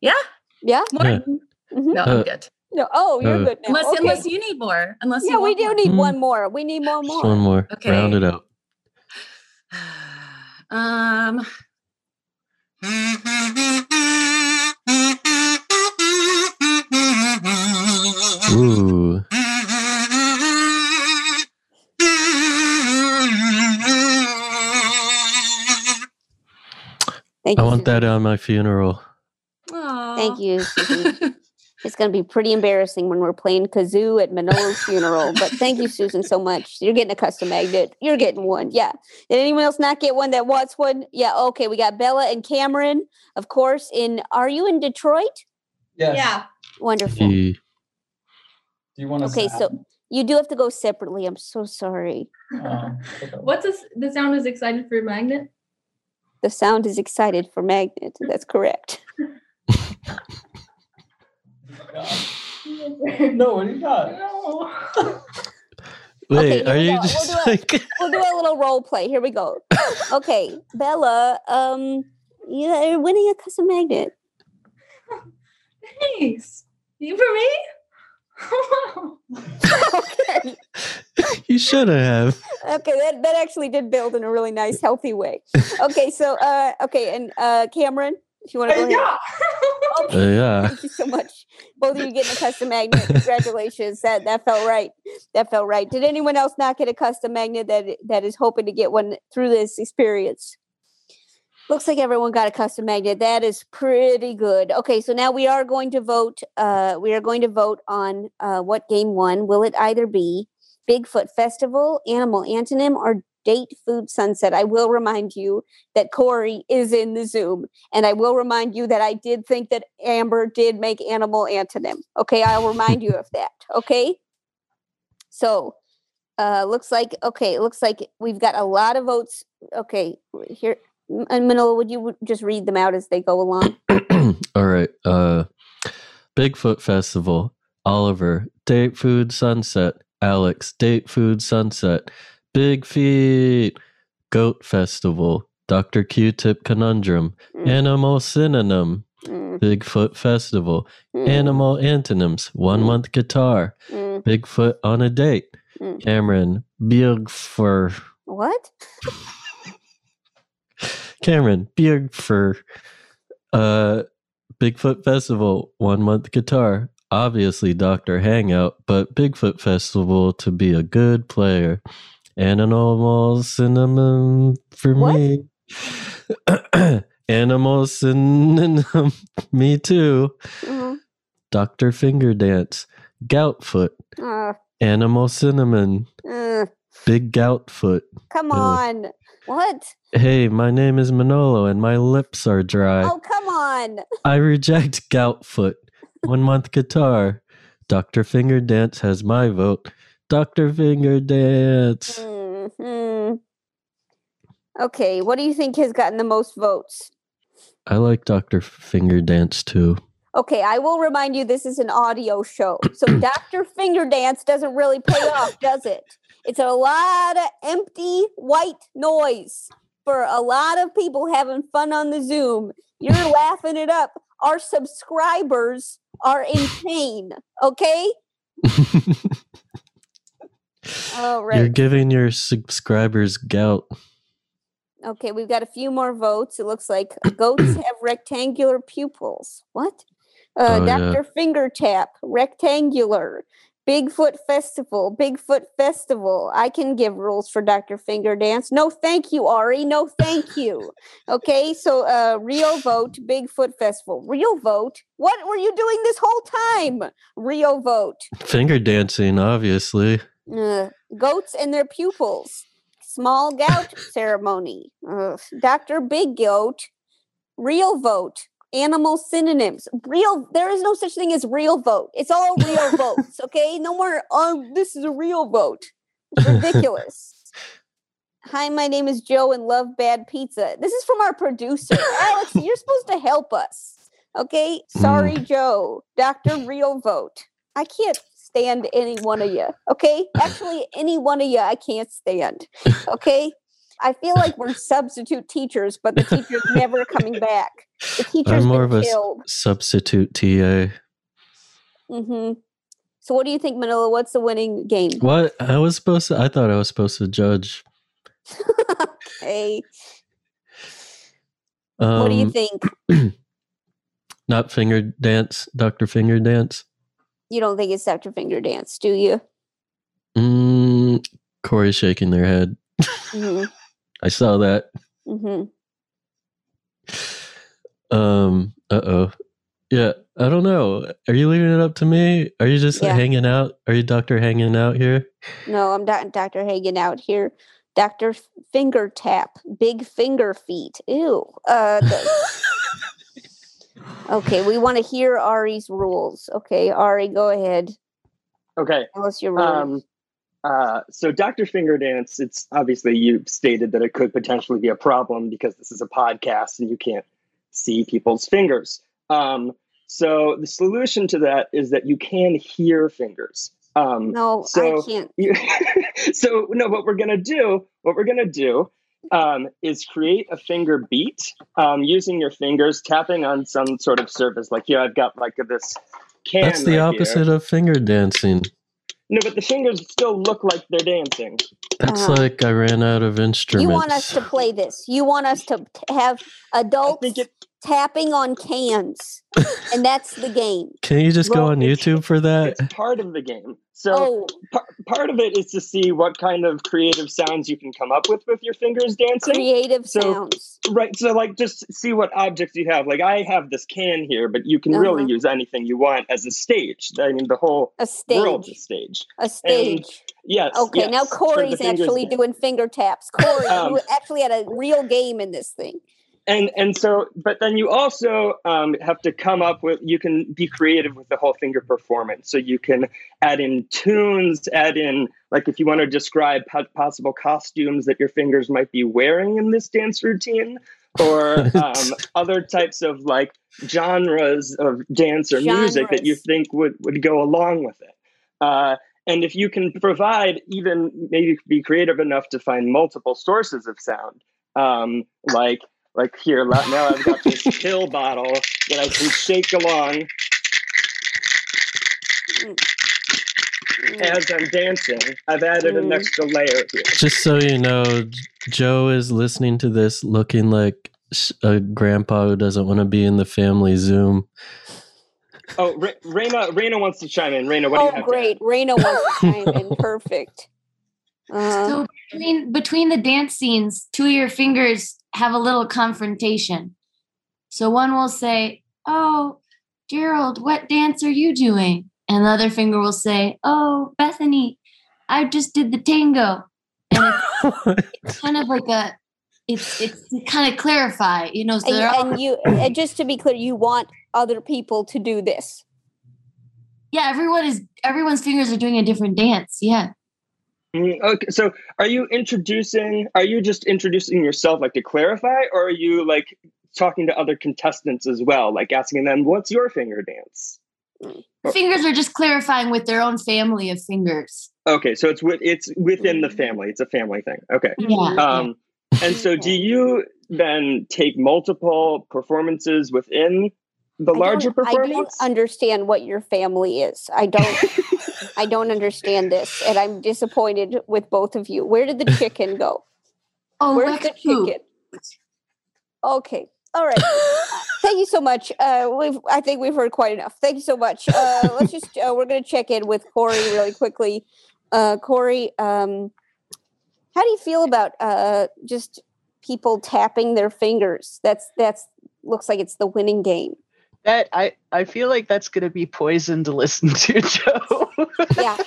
Yeah? Yeah. More? Yeah. No, Uh, I'm good. No, oh, you're Uh, good now. Unless okay. unless you need more. Unless yeah, you we do more. need Mm. one more. We need one Just more. one more. Okay. Round it out. [SIGHS] Um Ooh. Thank I you. want that on my funeral. Aww. Thank you. [LAUGHS] Susan. it's going to be pretty embarrassing when we're playing kazoo at Manolo's funeral. But thank you, Susan, so much. You're getting a custom magnet. You're getting one. Yeah. Did anyone else not get one that wants one? Yeah. Okay. We got Bella and Cameron, of course. In are you in Detroit? Yes. Yeah. Wonderful. He- Do you want to? Okay, so you do have to go separately. I'm so sorry. Um, [LAUGHS] What's this? The sound is excited for magnet. The sound is excited for magnet. That's correct. [LAUGHS] no, what do you got? No. Wait, here are we you go. just we'll do like a, [LAUGHS] we'll do a little role play. Here we go. Okay, Bella, um, yeah, you're winning a custom magnet. Thanks. You for me? okay. [LAUGHS] you should have? Okay, that, that actually did build in a really nice, healthy way. Okay, so uh, okay, and uh, Cameron, if you want to go ahead. [LAUGHS] Uh, yeah. Thank you so much. Both of you getting a custom magnet. Congratulations. That that felt right. That felt right. Did anyone else not get a custom magnet that that is hoping to get one through this experience? Looks like everyone got a custom magnet. That is pretty good. Okay, so now we are going to vote. Uh, we are going to vote on uh, what game won. Will it either be Bigfoot Festival, Animal Antonym, or Date Food Sunset? I will remind you that Cory is in the Zoom, and I will remind you that I did think that Amber did make Animal Antonym. Okay, I'll remind you of that. Okay, so uh, looks like okay, it looks like we've got a lot of votes. Okay, here, and Manolo, would you just read them out as they go along? [CLEARS THROAT] All right. Uh Bigfoot Festival, Oliver, Date Food Sunset, Alex, Date Food Sunset, Big Feet, Goat Festival, Dr. Q-Tip Conundrum, mm. Animal Synonym, mm. Bigfoot Festival, mm. Animal Antonyms, One Month Guitar, Bigfoot on a Date, Cameron, Big for What? [LAUGHS] Cameron, Big for uh Bigfoot Festival, One Month Guitar, obviously Dr. Hangout, but Bigfoot Festival to be a good player. Animal cinnamon for me. [COUGHS] [LAUGHS] Animal cinnamon, me too. Mhm. Dr. Finger Dance, Goutfoot, Uh, Animal Cinnamon, uh, Big Goutfoot. come Uh, on. What? Hey, my name is Manolo and my lips are dry. Oh, come on. I reject Gout Foot. [LAUGHS] One month guitar. Dr. Finger Dance has my vote. Dr. Finger Dance. Mhm. Okay, what do you think has gotten the most votes? I like Dr. Finger Dance too. Okay, I will remind you this is an audio show. So [CLEARS THROAT] Dr. Finger Dance doesn't really pay off, does it? It's a lot of empty white noise for a lot of people having fun on the Zoom. You're [LAUGHS] laughing it up. Our subscribers are in pain, okay? [LAUGHS] All You're giving your subscribers gout. Okay, we've got a few more votes. It looks like goats [CLEARS THROAT] have rectangular pupils. What? Uh, Oh, yeah. Dr. Finger Tap, rectangular. Bigfoot Festival, Bigfoot Festival. I can give rules for Dr. Finger Dance. No, thank you, Ari. No, thank you. Okay, so uh, real vote, Bigfoot Festival. Real vote. What were you doing this whole time? Real vote. Finger dancing, obviously. Uh, goats and their pupils. Small gout ceremony. Ugh. Dr. Big Goat. Real vote. Animal synonyms. Real. There is no such thing as real vote. It's all real [LAUGHS] votes. Okay. No more. Oh, this is a real vote. Ridiculous. Hi, my name is Jo and love bad pizza. This is from our producer, Alex. [LAUGHS] You're supposed to help us. Okay. Sorry, Jo. Dr. Real Vote. I can't stand any one of you. Okay. Actually, any one of you I can't stand. Okay. I feel like we're substitute teachers, but the teacher's never coming back. The [LAUGHS] teacher's I'm more of a killed. substitute TA. hmm So, what do you think, Manolo? What's the winning game? What? I was supposed to, I thought I was supposed to judge. [LAUGHS] okay. Um, what do you think? [CLEARS THROAT] Not finger dance, Dr. Finger Dance. You don't think it's Dr. Finger Dance, do you? Mm, Cory shaking their head. hmm [LAUGHS] I saw that. hmm Um. Uh oh. Yeah. I don't know. Are you leaving it up to me? Are you just Yeah. hanging out? Are you Doctor hanging out here? No, I'm not Dr. hanging out here. Dr. Finger Tap, Big Finger Feet. Ew. Uh, the- [LAUGHS] okay, we want to hear Ari's rules. Okay, Ari, go ahead. Okay. Tell us your rules. Um, uh, so Dr. Finger Dance, it's obviously you stated that it could potentially be a problem because this is a podcast and you can't see people's fingers. Um, so the solution to that is that you can hear fingers. Um, no, so I can't. You, [LAUGHS] so no, what we're gonna do, what we're gonna do, um, is create a finger beat um, using your fingers, tapping on some sort of surface. Like here, I've got like this can. That's the right opposite here. of finger dancing. No, but the fingers still look like they're dancing. That's Uh-huh. like I ran out of instruments. You want us to play this. You want us to have adults tapping on cans. and that's the game. Can you just go on YouTube for that? It's part of the game. So Oh. par- part of it is to see what kind of creative sounds you can come up with with your fingers dancing. Creative So- sounds. Right. So like just see what objects you have. Like I have this can here, but you can really Uh-huh. use anything you want as a stage. I mean the whole A stage. world's a stage. A stage. Yes. Okay, now yes, for the Cory's actually game. doing finger taps. Cory, Um, you actually had a real game in this thing. And and so but then you also um, have to come up with you can be creative with the whole finger performance. So you can add in tunes add in like if you want to describe po- possible costumes that your fingers might be wearing in this dance routine or [LAUGHS] um, other types of like genres of dance or music that you think would would go along with it. Uh, and if you can provide even maybe be creative enough to find multiple sources of sound um, like like here now i've got this [LAUGHS] pill bottle that i can shake along as i'm dancing i've added an Mm. extra layer here Just so you know, Jo is listening to this looking like a grandpa who doesn't want to be in the family Zoom. oh Ra- Rayna, Rayna wants to chime in Rayna, what do you Oh, have great. Rayna wants to [LAUGHS] chime in. Perfect. Uh, So between between the dance scenes, two of your fingers have a little confrontation. So one will say, "Oh, Gerald, what dance are you doing?" And the other finger will say, "Oh, Bethany, I just did the tango." And it's, it's [LAUGHS] kind of like a, it's it's kind of clarify, you know. So and, all, and you, and just to be clear, you want other people to do this. yeah, everyone is everyone's fingers are doing a different dance. Yeah. Mm, okay so are you introducing are you just introducing yourself like to clarify or are you like talking to other contestants as well like asking them what's your finger dance Fingers are just clarifying with their own family of fingers. Okay, so it's with it's within the family. It's a family thing. Okay. Yeah. Um, and so, do you then take multiple performances within the I larger don't- I don't understand what your family is. I don't. [LAUGHS] I don't understand this, and I'm disappointed with both of you. Where did the chicken go? Oh, Where's the Wexfoo. chicken? Okay. All right. Thank you so much. Uh, we've, I think we've heard quite enough. Thank you so much. Uh, let's just, uh, we're going to check in with Cory really quickly. Uh, Cory, um, how do you feel about uh, just people tapping their fingers? That's, that's, looks like it's the winning game. That I I feel like that's gonna be poison to listen to, [LAUGHS] Jo. Yeah.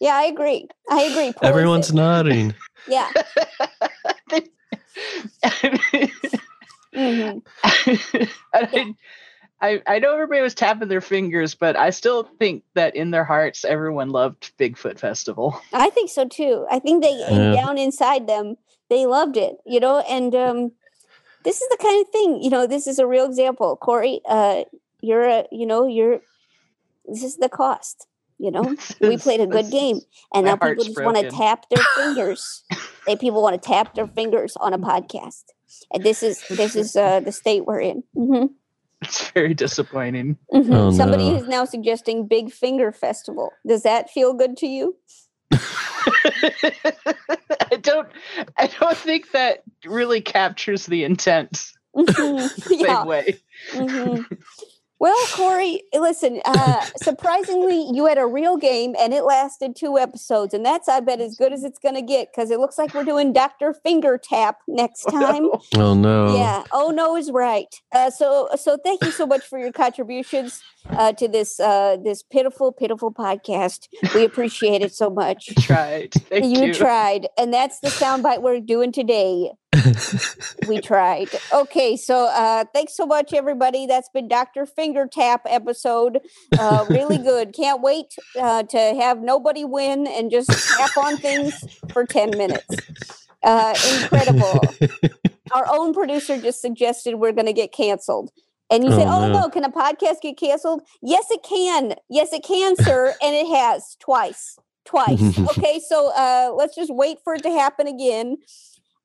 Yeah, I agree. I agree. Poison. Everyone's nodding. Yeah. [LAUGHS] Mhm. [LAUGHS] I, I I know everybody was tapping their fingers, but I still think that in their hearts, everyone loved Bigfoot Festival. I think so too. I think they Yeah. down inside them, they loved it, you know, and um this is the kind of thing, you know, this is a real example. Cory, uh you're a you know, you're this is the cost, you know. [LAUGHS] we played a good game and now people just want to tap their [LAUGHS] fingers. they people want to tap their fingers on a podcast. And this is this is uh the state we're in. hmm It's very disappointing. Mhm. Oh, Somebody no. is now suggesting Big Finger Festival. Does that feel good to you? I don't I don't think that really captures the intent [LAUGHS] Mhm. the Yeah. same way. Mhm. Well, Cory, listen. Uh, surprisingly, you had a real game, and it lasted two episodes, and that's, I bet, as good as it's going to get because it looks like we're doing Doctor Finger Tap next [LAUGHS] time. Oh no. Yeah. Oh no is right. Uh, so so thank you so much for your contributions uh, to this uh, this pitiful pitiful podcast. We appreciate it so much. Tried. Thank you, you. tried, and that's the soundbite we're doing today. [LAUGHS] we tried. Okay, so uh, thanks so much, everybody. That's been Doctor Finger Tap episode. Uh, really [LAUGHS] good. Can't wait uh, to have nobody win and just tap on things for ten minutes. Uh, incredible. [LAUGHS] Our own producer just suggested we're going to get canceled. And you say, Oh, oh, no. no, can a podcast get canceled? Yes, it can. Yes, it can, sir. And it has twice. twice. okay, so uh, let's just wait for it to happen again.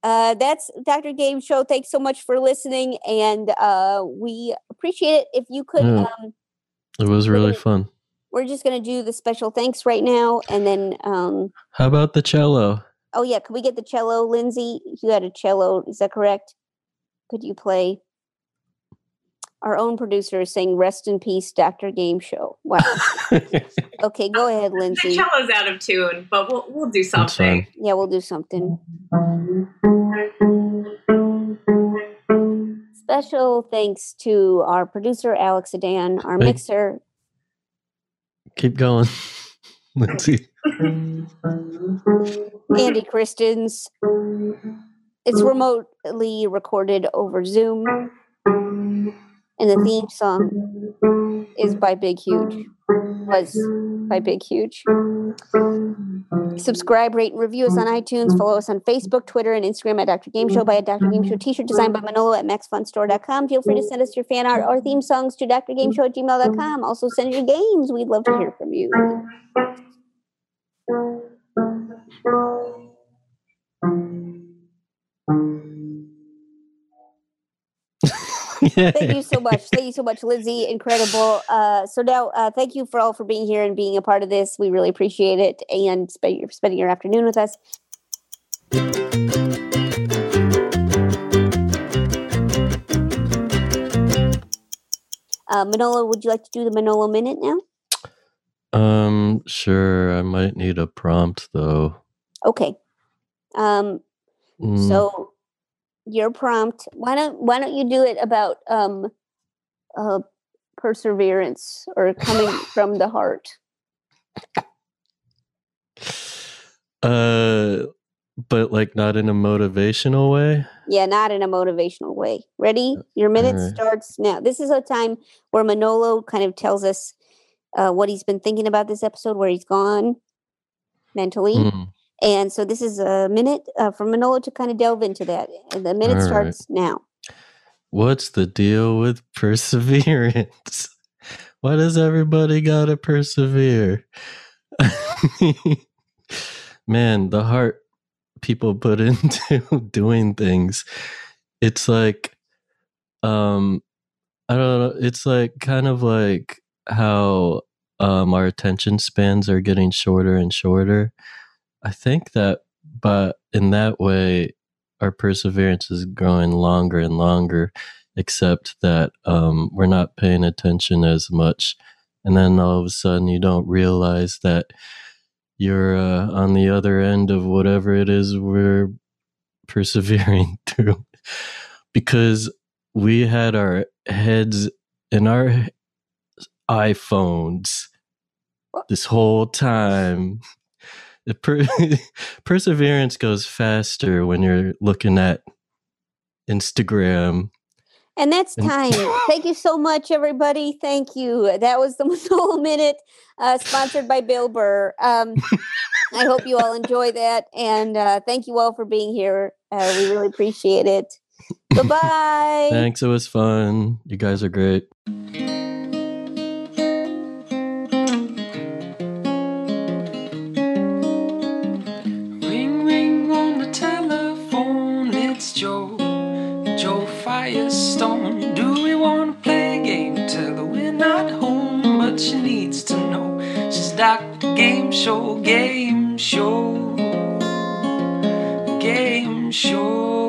Uh, that's Dr. Game Show. Thanks so much for listening, and uh, we appreciate it. If you could, Yeah. um, It was really fun. we're just gonna do the special thanks right now, and then um, How about the cello? oh yeah, could we get the cello, Lindsay? You had a cello, is that correct? Could you play? Our own producer is saying, "Rest in peace, Dr. Game Show." Wow. [LAUGHS] okay, go ahead, The Lindsay. cello's out of tune, but we'll we'll do something. Yeah, we'll do something. Special thanks to our producer Alex Adan, our Hey. mixer. Keep going. [LAUGHS] Lindsay. Andy Christens. It's remotely recorded over Zoom. And the theme mm-hmm. song is by Big Huge. Was by Big Huge. Subscribe, rate, and review us on iTunes. Follow us on Facebook, Twitter, and Instagram at Dr. Game Show. Buy a Dr. Game Show t shirt designed by Manolo at maxfunstore.com. Feel free to send us your fan art or theme songs to drgameshow at gmail.com. Also, send your games. We'd love to hear from you. [LAUGHS] Thank you so much. Thank you so much, Lizzie. Incredible. Uh, so now, uh, thank you for all for being here and being a part of this. We really appreciate it and spend your, spending your afternoon with us. Uh, Manolo, would you like to do the Manolo minute now? Um, sure. I might need a prompt though. Okay. Um, Mm, So your prompt. Why don't Why don't you do it about um, uh, perseverance or coming [LAUGHS] from the heart? uh, but like not in a motivational way. Yeah, not in a motivational way. Ready? Your minute Alright. starts now. This is a time where Manolo kind of tells us uh, what he's been thinking about this episode, where he's gone mentally. Mm, And so this is a minute uh, for Manolo to kind of delve into that. And the minute Alright. starts now. What's the deal with [LAUGHS] perseverance? Why does everybody gotta persevere? [LAUGHS] Man, the heart people put [LAUGHS] into doing things. It's like um I don't know, it's like kind of like how um our attention spans are getting shorter and shorter. I think that but in that way our perseverance is growing longer and longer except that um, we're not paying attention as much. And then all of a sudden you don't realize that you're uh, on the other end of whatever it is we're [LAUGHS] persevering through. Because we had our heads in our iPhones this whole time. Per- [LAUGHS] perseverance goes faster when you're looking at Instagram. And that's time. Thank you so much, everybody. Thank you. That was the [LAUGHS] Manolo Minute, uh, sponsored by Bill Burr. Um, I hope you all enjoy that. And uh, thank you all for being here. Uh, we really appreciate it. [LAUGHS] Goodbye. Thanks, it was fun. You guys are great. She needs to know. She's Dr. Game Show, Game Show, Game Show.